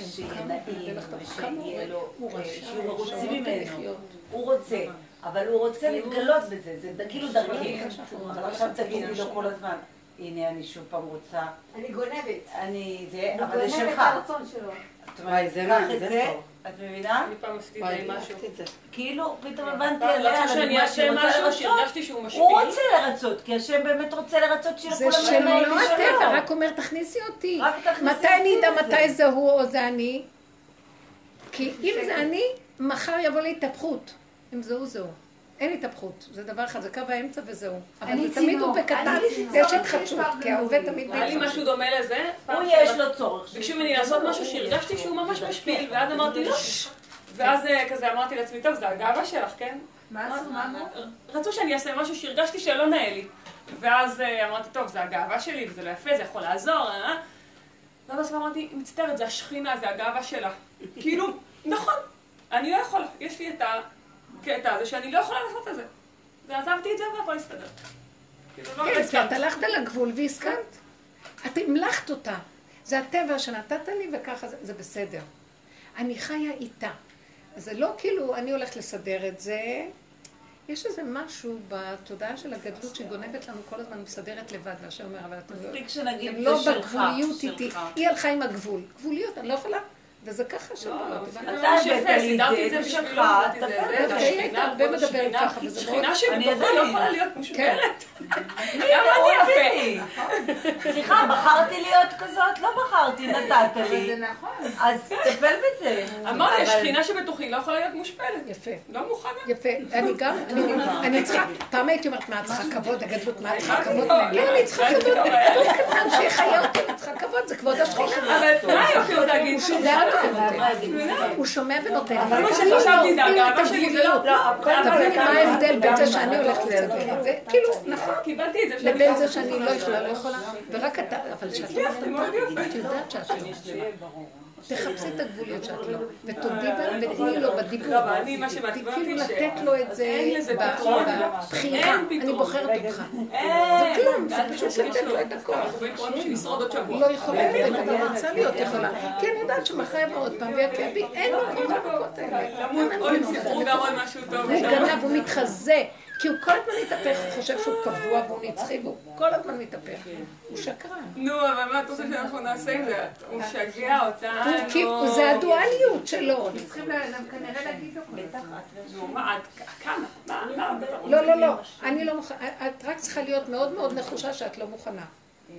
שיהיה נעים, ושיהיה לו, אה, שיהיו ממנו. הוא רוצה, אבל הוא רוצה להתגלות בזה, זה כאילו דרכי. אבל עכשיו תגידי לו כל הזמן, הנה אני שוב פעם רוצה, אני גונבת. אני זה, אני אבל זה גונבת שלך. את הרצון שלו. זאת אומרת, זה קח מה, את זה זה, פה. את מבינה? אני פעם עשיתי משהו. את זה. כאילו, פתאום הבנתי פעם עליה, שאני אעשה משהו לרצות. שהרגשתי שהוא משפיל. הוא רוצה לרצות, כי השם באמת רוצה לרצות זה שילכו שלו למלא הטבע, רק אומר תכניסי אותי. רק תכניסי מתי אני אדע. מתי זה הוא או זה אני? כי אם זה אני, מחר יבוא לי התהפכות. אם זה הוא, זה הוא. אין התהפכות, זה דבר אחד, זה קו האמצע וזהו. אבל אני זה תמיד הוא בקטן. ויש התחדשות, כי ההווה תמיד היה לי בהתחדשות. משהו דומה לזה. הוא יש לו צורך. ביקשו ממני לעשות משהו שהרגשתי שהוא ממש משפיל, ואז אמרתי לא. ואז אה, כזה אמרתי לעצמי, טוב, זה הגאווה שלך, כן? מה עשו? מה אמרו? רצו שאני אעשה משהו שהרגשתי שלא נאה לי. ואז אה, אמרתי, טוב, זה הגאווה שלי, וזה לא יפה, זה יכול לעזור, אה? ואז בסוף אמרתי, מצטערת, זה השכינה, זה הגאווה שלה. כאילו, נכון, אני לא יכולה, יש לי את הקטע הזה שאני לא יכולה לעשות את זה. ועזבתי את זה והכל הסתדר. כאילו, לא כן, כי. את הלכת על הגבול והסכמת. את המלכת אותה. זה הטבע שנתת לי וככה זה, זה בסדר. אני חיה איתה. זה לא כאילו אני הולכת לסדר את זה. יש איזה משהו בתודעה של הגדלות שגונבת לנו כל הזמן מסדרת לבד, והשם אומר, אבל אתם לא... מספיק שנגיד לא. בגבוליות איתי. היא הלכה עם הגבול. גבוליות, אני לא יכולה. וזה ככה שלא לא, אתה זה הבאת לי את סידרתי זה, את זה הרבה כבוד מדברת. ככה, וזה שכינה מאוד- שבתוכי אני לא יודעת. יכולה להיות כן. הנה, גם הוא אני הביא יפה. לי. סליחה, בחרתי להיות כזאת? לא בחרתי, נתת אבל זה לי. נכון. אז תטפל בזה. אמרתי, השכינה שבתוכי לא יכולה להיות מושפלת. יפה. לא מוכנה. יפה, אני גם, אני- אני צריכה, פעם הייתי אומרת, מה את צריכה כבוד, הגדלות, מה את צריכה כבוד? לא, כן, אני צריכה כבוד, לא, שיחיה אותי, אני צריכה כבוד, זה כבוד השכינה. אבל מה היופי עוד להגיד? הוא שומע ונותן. כל מה שחשבתי זה הגאווה שלי, זה לא... תביני מה ההבדל בין זה שאני הולכת לצבא, זה כאילו, נכון, קיבלתי את זה. לבין זה שאני לא יכולה, לא יכולה, ורק אתה, אבל כשאת לא זה מאוד יפה. את יודעת שאת לא. תחפשי את הגבוליות שאת לא, ותודי בה ותני לו בדיבור. לא, אני, כאילו ש- לתת לו את זה. בבחירה. אני בוחרת אותך. זה כלום, זה פשוט לתת לו. את הכוח. לא יכולה, לא רוצה להיות יכולה. כי אני יודעת שמחר יבוא עוד פעם ויכה בי, אין לו כל המכות האלה. הוא גנב, הוא מתחזה. כי הוא כל הזמן מתהפך, הוא חושב שהוא קבוע והוא נצחי, והוא כל הזמן מתהפך. הוא שקרן. נו, אבל מה את רוצה שאנחנו נעשה עם זה? הוא משגע הוא אותנו. זה הדואליות שלו. צריכים כנראה להגיד לו כל הזמן. נו, מה, את כמה? מה, מה? לא, לא, לא. אני לא מוכנה. את רק צריכה להיות מאוד מאוד נחושה שאת לא מוכנה.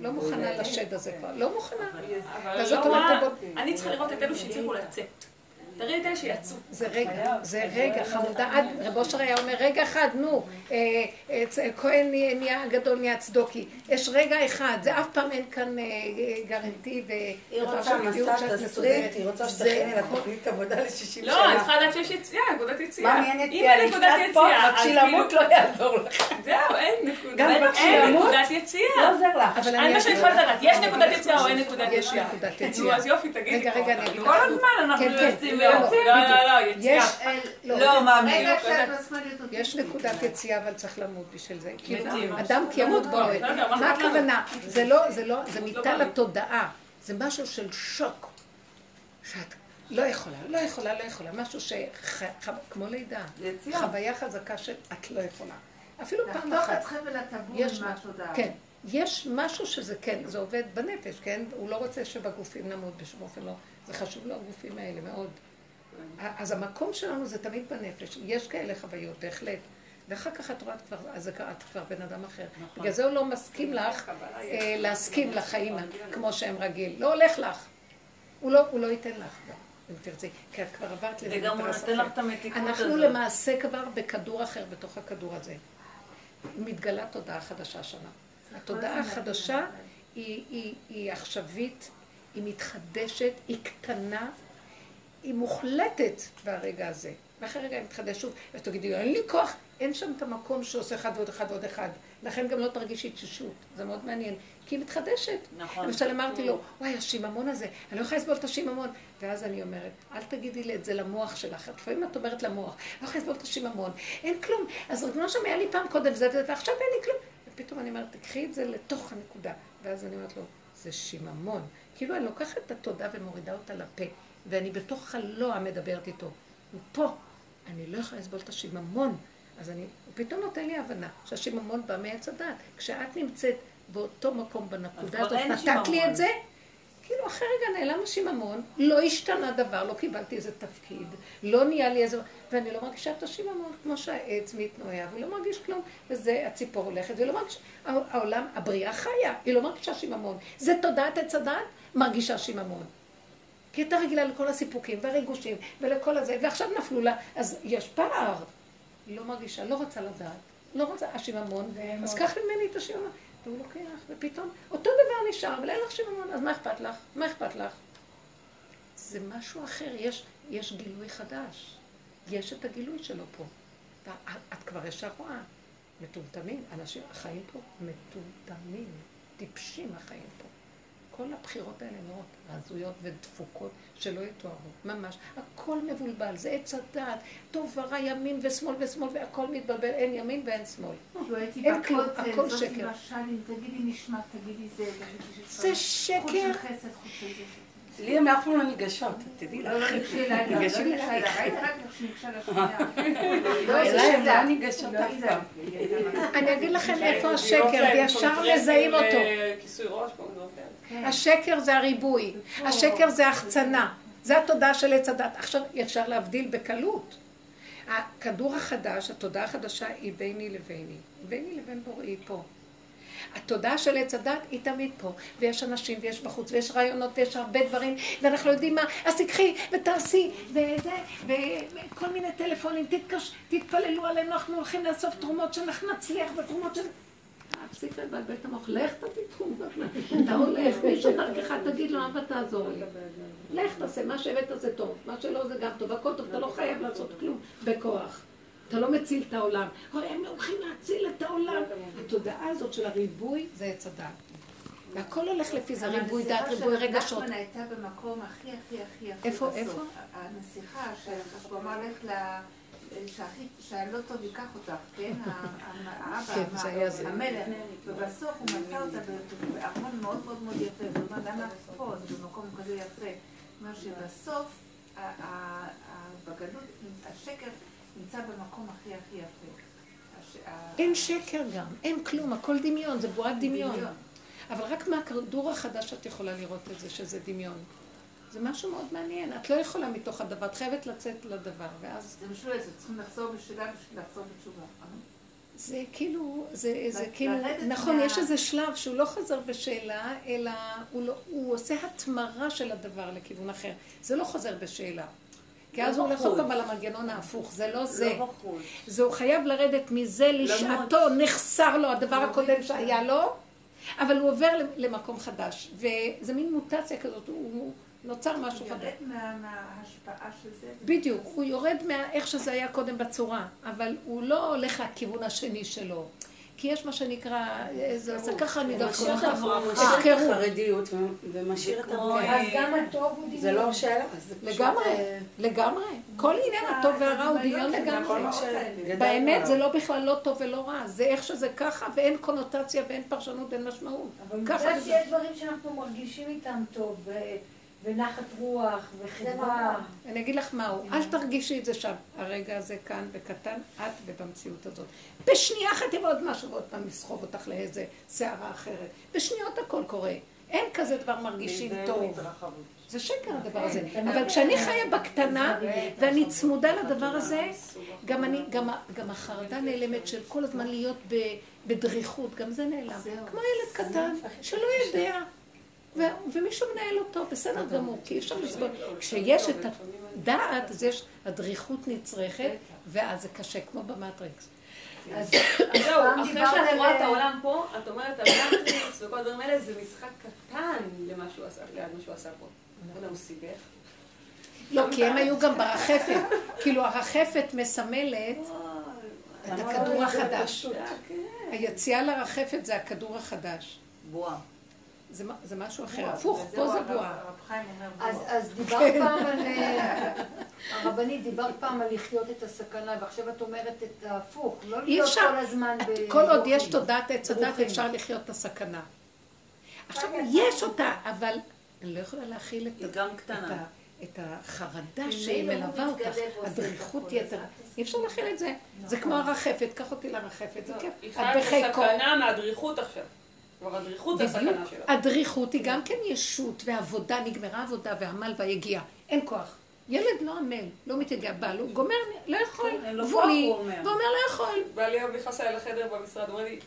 לא מוכנה לשד הזה כבר. לא מוכנה. אבל לא, מה? אני צריכה לראות את אלו שהצליחו לצאת. תראי את אלה שיצאו. זה רגע, זה רגע, חמודה. עד, רב אושר היה אומר, רגע אחד, נו, אה, אה, כהן נהיה- גדול, נהיה צדוקי. יש רגע אחד, זה אף פעם אין כאן אה, גרנטי ו... היא רוצה מסע תסריט. היא רוצה זה שתכיני לה תוכנית עבודה ל-60 לא, אני שנה. צריכה לדעת שיש יציאה, נקודת יציאה. מה, מי אין אם יציאה? אין נקודת יציאה, רק אז כשהיא כאילו- למות לא יעזור לך. זהו, אין נקודת? נקודת לא יציאה. עוזר לך. אבל אני אני מה שאני יכולה לך- לדעת, יש נקודת יציאה או אין נקודת יש יציאה? נו, יציאה. אז יופי, תגידי. רגע, רגע, אני אגיד לך. כל הזמן אנחנו כן, כן. יוצאים לא, לא. לא, לא, לא, יציאה. יש, לא, לא. רגע, בדיוק. יש נקודת יציאה, אבל צריך למות בשביל זה. כאילו, מתים. אדם כי ימות באוהל. בסדר, מה מה? הכוונה? זה לא, זה לא, זה לא מיטה. לתודעה. זה משהו של שוק. שאת לא יכולה, לא יכולה, לא יכולה. משהו ש... כמו לידה. יציאה. חוויה חזקה של את לא יכולה. אפילו פעם לחתוך אחת. את חבל הטבור יש עם משהו, התודעה. כן. יש משהו שזה כן, זה עובד בנפש, כן? הוא לא רוצה שבגופים נמות בשום אופן לא. זה חשוב לו הגופים האלה מאוד. אז המקום שלנו זה תמיד בנפש. יש כאלה חוויות, בהחלט. ואחר כך את רואה, את כבר, אז את כבר בן אדם אחר. בגלל זה הוא לא מסכים לך אה, להסכים לחיים כמו שהם רגיל. לא הולך לך. הוא לא, הוא לא ייתן לך גם, אם תרצי. כי את כבר עברת לזה וגם הוא אינטרס נותן. לך את המתיקות הזאת. אנחנו למעשה כבר בכדור אחר בתוך הכדור הזה. מתגלה תודעה חדשה שנה. התודעה החדשה היא, היא, היא עכשווית, היא מתחדשת, היא קטנה, היא מוחלטת ברגע הזה. ואחרי רגע היא מתחדשת שוב, אז תגידי, אין לי כוח, אין שם את המקום שעושה אחד ועוד אחד ועוד אחד. לכן גם לא תרגישי תשישות, זה מאוד מעניין. כי היא מתחדשת. נכון. למשל אמרתי לו, וואי, השיממון הזה, אני לא יכולה לסבול את השיממון. ואז אני אומרת, אל תגידי לי את זה למוח שלך. לפעמים את אומרת למוח, לא יכולה לסבול את השיממון, אין כלום. אז ריבונו שם היה לי פעם קודם זה וזה, ועכשיו אין לי כלום. ופתאום אני אומרת, תקחי את זה לתוך הנקודה. ואז אני אומרת לו, זה שיממון. כאילו אני לוקחת את התודה ומורידה אותה לפה, ואני בתוך הלוע מדברת איתו. ופה, אני לא יכולה לסבול את השיממון. אז אני, הוא פתאום נותן לי הבנה שהשיממון בא מעץ הדעת. כשאת נמצאת באותו מקום בנקודה הזאת, נתת לי. את זה, כאילו אחרי רגע נעלם השיממון, לא השתנה דבר, לא קיבלתי איזה תפקיד, לא נהיה לי איזה... ואני לא מרגישה את השיממון, כמו שהעץ מתנועע, והוא לא מרגיש כלום, וזה הציפור הולכת, והיא לא מרגישה... העולם, הבריאה חיה, היא לא מרגישה שיממון. זה תודעת עץ הדעת, מרגישה שיממון. כי הייתה רגילה לכל הסיפוקים והריגושים ולכל הזה, ועכשיו נפלו לה, אז יש פער. היא לא מרגישה, לא רוצה לדעת, לא רוצה, השיממון, אז קח ממני את השיממון. והוא לוקח, ופתאום אותו דבר נשאר, אבל אין לך שיממון, אז מה אכפת לך? מה אכפת לך? זה משהו אחר, יש, יש גילוי חדש. יש את הגילוי שלו פה. ואת את כבר ישר רואה. מטומטמים, אנשים, החיים פה מטומטמים, טיפשים החיים פה. כל הבחירות האלה נראות הזויות ודפוקות שלא יתוארו, ממש. הכל מבולבל, זה עץ הדעת, טוב ורע, ימין ושמאל ושמאל, והכל מתבלבל, אין ימין ואין שמאל. אין כלום, הכל שקר. זה, שקר. לי הם אף פעם לא ניגשות, תדעי לא, לך. לא אליי, לא ניגשים. אליי. לא, אליי זה הם. לא ניגשות לא, אף. פעם. אני אגיד לכם איפה השקר, וישר מזהים אותו. מיני דברים כאלה. השקר זה הריבוי, השקר זה החצנה, זה התודעה של עץ הדת. עכשיו אפשר להבדיל בקלות. הכדור החדש, התודעה החדשה היא ביני לביני, ביני לבין בוראי פה. התודעה של עץ הדת היא תמיד פה, ויש אנשים ויש בחוץ, ויש רעיונות ויש הרבה דברים, ואנחנו יודעים מה, אז תקחי ותעשי, וזה, וכל מיני טלפונים, תתקש, תתפללו עלינו, אנחנו הולכים לאסוף תרומות שאנחנו נצליח, ותרומות של... תפסיק לבלבל את המוח, לך תתחום אתה הולך, מי שדרכך תגיד לו, אבא תעזור לי. לך תעשה, מה שהבאת זה טוב, מה שלא זה גם טוב, הכל טוב, אתה לא חייב לעשות כלום בכוח. אתה לא מציל את העולם. הם הולכים להציל את העולם. התודעה הזאת של הריבוי זה עץ הדעת. והכל הולך לפי זה, ריבוי דעת, ריבוי רגשות. נחמן הייתה במקום הכי הכי הכי הכי איפה, איפה? הנסיכה, שהוא אמר לך ל... שהלא טוב ייקח אותך, כן? האבא, המלך, ובסוף הוא מצא אותה בארמון מאוד מאוד מאוד יפה, זאת אומרת, למה פה, זה במקום כזה יפה. זאת אומרת שבסוף, בגלות, השקר נמצא במקום הכי הכי יפה. אין שקר גם, אין כלום, הכל דמיון, זה בועת דמיון. אבל רק מהכדור החדש את יכולה לראות את זה, שזה דמיון. זה משהו מאוד מעניין. את לא יכולה מתוך הדבר, את חייבת לצאת לדבר, ואז... זה משולש, צריכים לחזור בשאלה בשביל לחזור בתשובה. אה? זה כאילו, זה, זה כאילו, נכון, מה... יש איזה שלב שהוא לא חוזר בשאלה, אלא הוא, לא, הוא עושה התמרה של הדבר לכיוון אחר. זה לא חוזר בשאלה. כי אז הוא הולך עוד פעם על המנגנון ההפוך, זה לא זה. לא בחוץ. זה הוא חייב לרדת מזה לשעתו, נחסר לו הדבר הקודם שהיה לו, אבל הוא עובר למקום חדש. וזה מין מוטציה כזאת, הוא נוצר משהו חדש. הוא יורד מההשפעה של זה. בדיוק, הוא יורד מאיך שזה היה קודם בצורה, אבל הוא לא הולך לכיוון השני שלו. כי יש מה שנקרא, זה ככה אני דווקא משאיר את החרדיות ומשאיר את הרוע. אז גם הטוב הוא דמיון. זה לא שאלה. לגמרי, לגמרי. כל עניין הטוב והרע הוא דמיון לגמרי. באמת זה לא בכלל לא טוב ולא רע, זה איך שזה ככה ואין קונוטציה ואין פרשנות ואין משמעות. אבל בגלל שיש דברים שאנחנו מרגישים איתם טוב. ונחת רוח, וחברה. אני אגיד לך מהו, אל תרגישי את זה שם. הרגע הזה כאן בקטן, את ובמציאות הזאת. בשנייה אחת יבוא עוד משהו ועוד פעם לסחוב אותך לאיזה סערה אחרת. בשניות הכל קורה. אין כזה דבר מרגישים טוב. זה שקר הדבר הזה. אבל כשאני חיה בקטנה, ואני צמודה לדבר הזה, גם אני, גם החרדה נעלמת של כל הזמן להיות בדריכות, גם זה נעלם. כמו ילד קטן, שלא יודע. ומישהו מנהל אותו, בסדר גמור, כי אי אפשר לסבול. כשיש את הדעת, אז יש הדריכות נצרכת, ואז זה קשה, כמו במטריקס. אז זהו, אחרי שאת רואה את העולם פה, את אומרת, המטריקס וכל הדברים האלה, זה משחק קטן למה שהוא עשה, ליד מה שהוא עשה פה. לא יודע, הוא סיבך. לא, כי הם היו גם ברחפת. כאילו, הרחפת מסמלת את הכדור החדש. היציאה לרחפת זה הכדור החדש. בועה. זה, זה משהו אחר, הפוך, פה זה בועה. אז דיברת פעם על, אה, הרבנית, דיברת פעם על לחיות את הסכנה, ועכשיו את אומרת את ההפוך, לא להיות כל הזמן ב... כל עוד יש תודעת עץ הדת אפשר לחיות את הסכנה. עכשיו, יש אותה, אבל אני לא יכולה להכיל את... היא גם קטנה. את החרדה שהיא מלווה אותך, הדריכות יתר. אי אפשר להכיל את זה. זה כמו הרחפת, קח אותי לרחפת, זה כיף. היא חייבת סכנה מהדריכות עכשיו. כבר הדריכות זה הסכנה שלה. הדריכות היא גם כן ישות ועבודה, נגמרה עבודה ועמל והיגיעה. אין כוח. ילד לא עמל, לא מתייגע, בא לו, גומר, לא יכול, גבולי, ואומר לא יכול. בעלי היום נכנס אליי לחדר במשרד, אומר לי,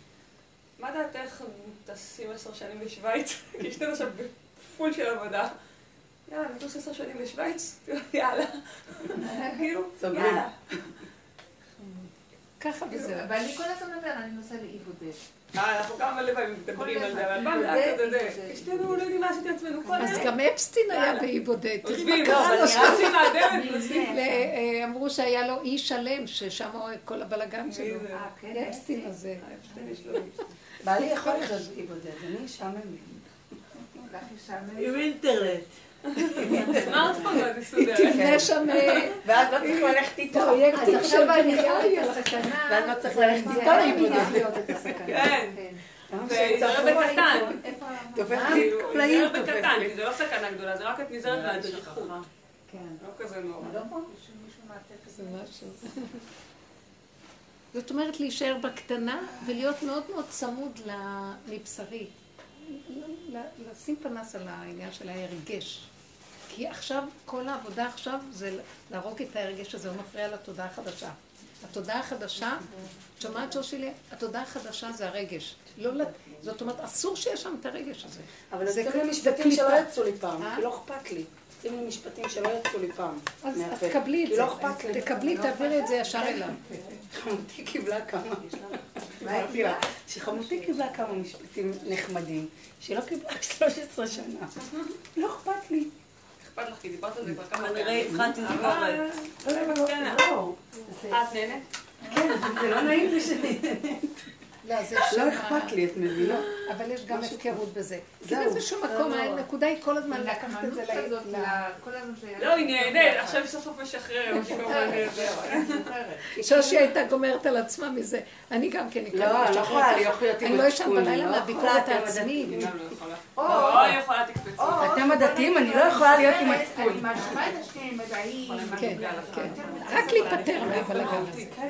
מה דעתך טסים עשר שנים בשוויץ? כי יש לנו עכשיו בפול של עבודה. יאללה, נטוס עשר שנים לשוויץ? יאללה. כאילו, יאללה. ככה וזהו. אבל אני כל הזמן אומר, אני נוסע לאי בודד. אה, אנחנו כמה לפעמים מדברים על זה, אבל פעם כזה, אשתנו לא יודעים מה עשיתי עצמנו כל אז גם אפסטין היה באי בודד, תראי מה לא, קרה לו שם. אה, אמרו שהיה לו אי שלם, ששם כל הבלגן שלו. אה, כן, אפסטין הזה. בעלי יכול לחיות באי בודד, אני שם עם אינטרנט. סמארטפון לא מסודרת. תבנה שם... ואז לא צריך ללכת איתו. פרויקטים של בניין. ואז לא צריך ללכת איתו לאיבוד. כן. ונזהרת בקטן. תופס אה, לי כל העיר תופס בקטן, לי. כי זה לא סכנה גדולה, זה רק את נזהרת מהדריכות. כן. לא כזה נורא. זה משהו. זאת אומרת להישאר בקטנה ולהיות מאוד מאוד צמוד מבשרי. לשים פנס על העניין של ההרגש. כי עכשיו, כל העבודה עכשיו זה להרוג את ההרגש הזה, הוא מפריע לתודעה החדשה. התודעה החדשה, את שומעת שושילי? התודעה החדשה זה הרגש. לא, זאת אומרת, אסור שיהיה שם את הרגש הזה. אבל זה לי משפטים שלא יצאו לי פעם, כי לא אכפת לי. לי משפטים שלא יצאו לי פעם. אז תקבלי את כי זה. לא אכפת לי. תקבלי, תעבירי את זה ישר אליו. חמותי קיבלה כמה. אמרתי לה, שחמותי קיבלה כמה משפטים נחמדים, שלא קיבלה 13 שנה. לא אכפת לי. אכפת לך, כי דיברת על זה כבר כמה כנראה התחלתי אבל- זכורת. כן, לא, את נהנית? כן, זה לא נעים לי שאני... לא, לא. אכפת לי, את מבינה? אבל יש גם הפקרות בזה. כי. באיזשהו מקום לא, לא. הנקודה היא כל הזמן לקחת את זה ל... לא, היא נהנית, עכשיו סוף סוף משחרר. משהו כזה. זהו, אני זוכרת. שושי הייתה גומרת על עצמה מזה. אני גם כן לא, אני לא יכולה להיות עם אני לא ישן בלילה לא מהביקורת העצמית. לא. או, לא, יכולה תקפצו. אתם הדתיים, אני לא יכולה להיות עם מצפון. אני מאשימה את השניהם, והיא... כן, כן. רק להיפטר מהבלגן הזה.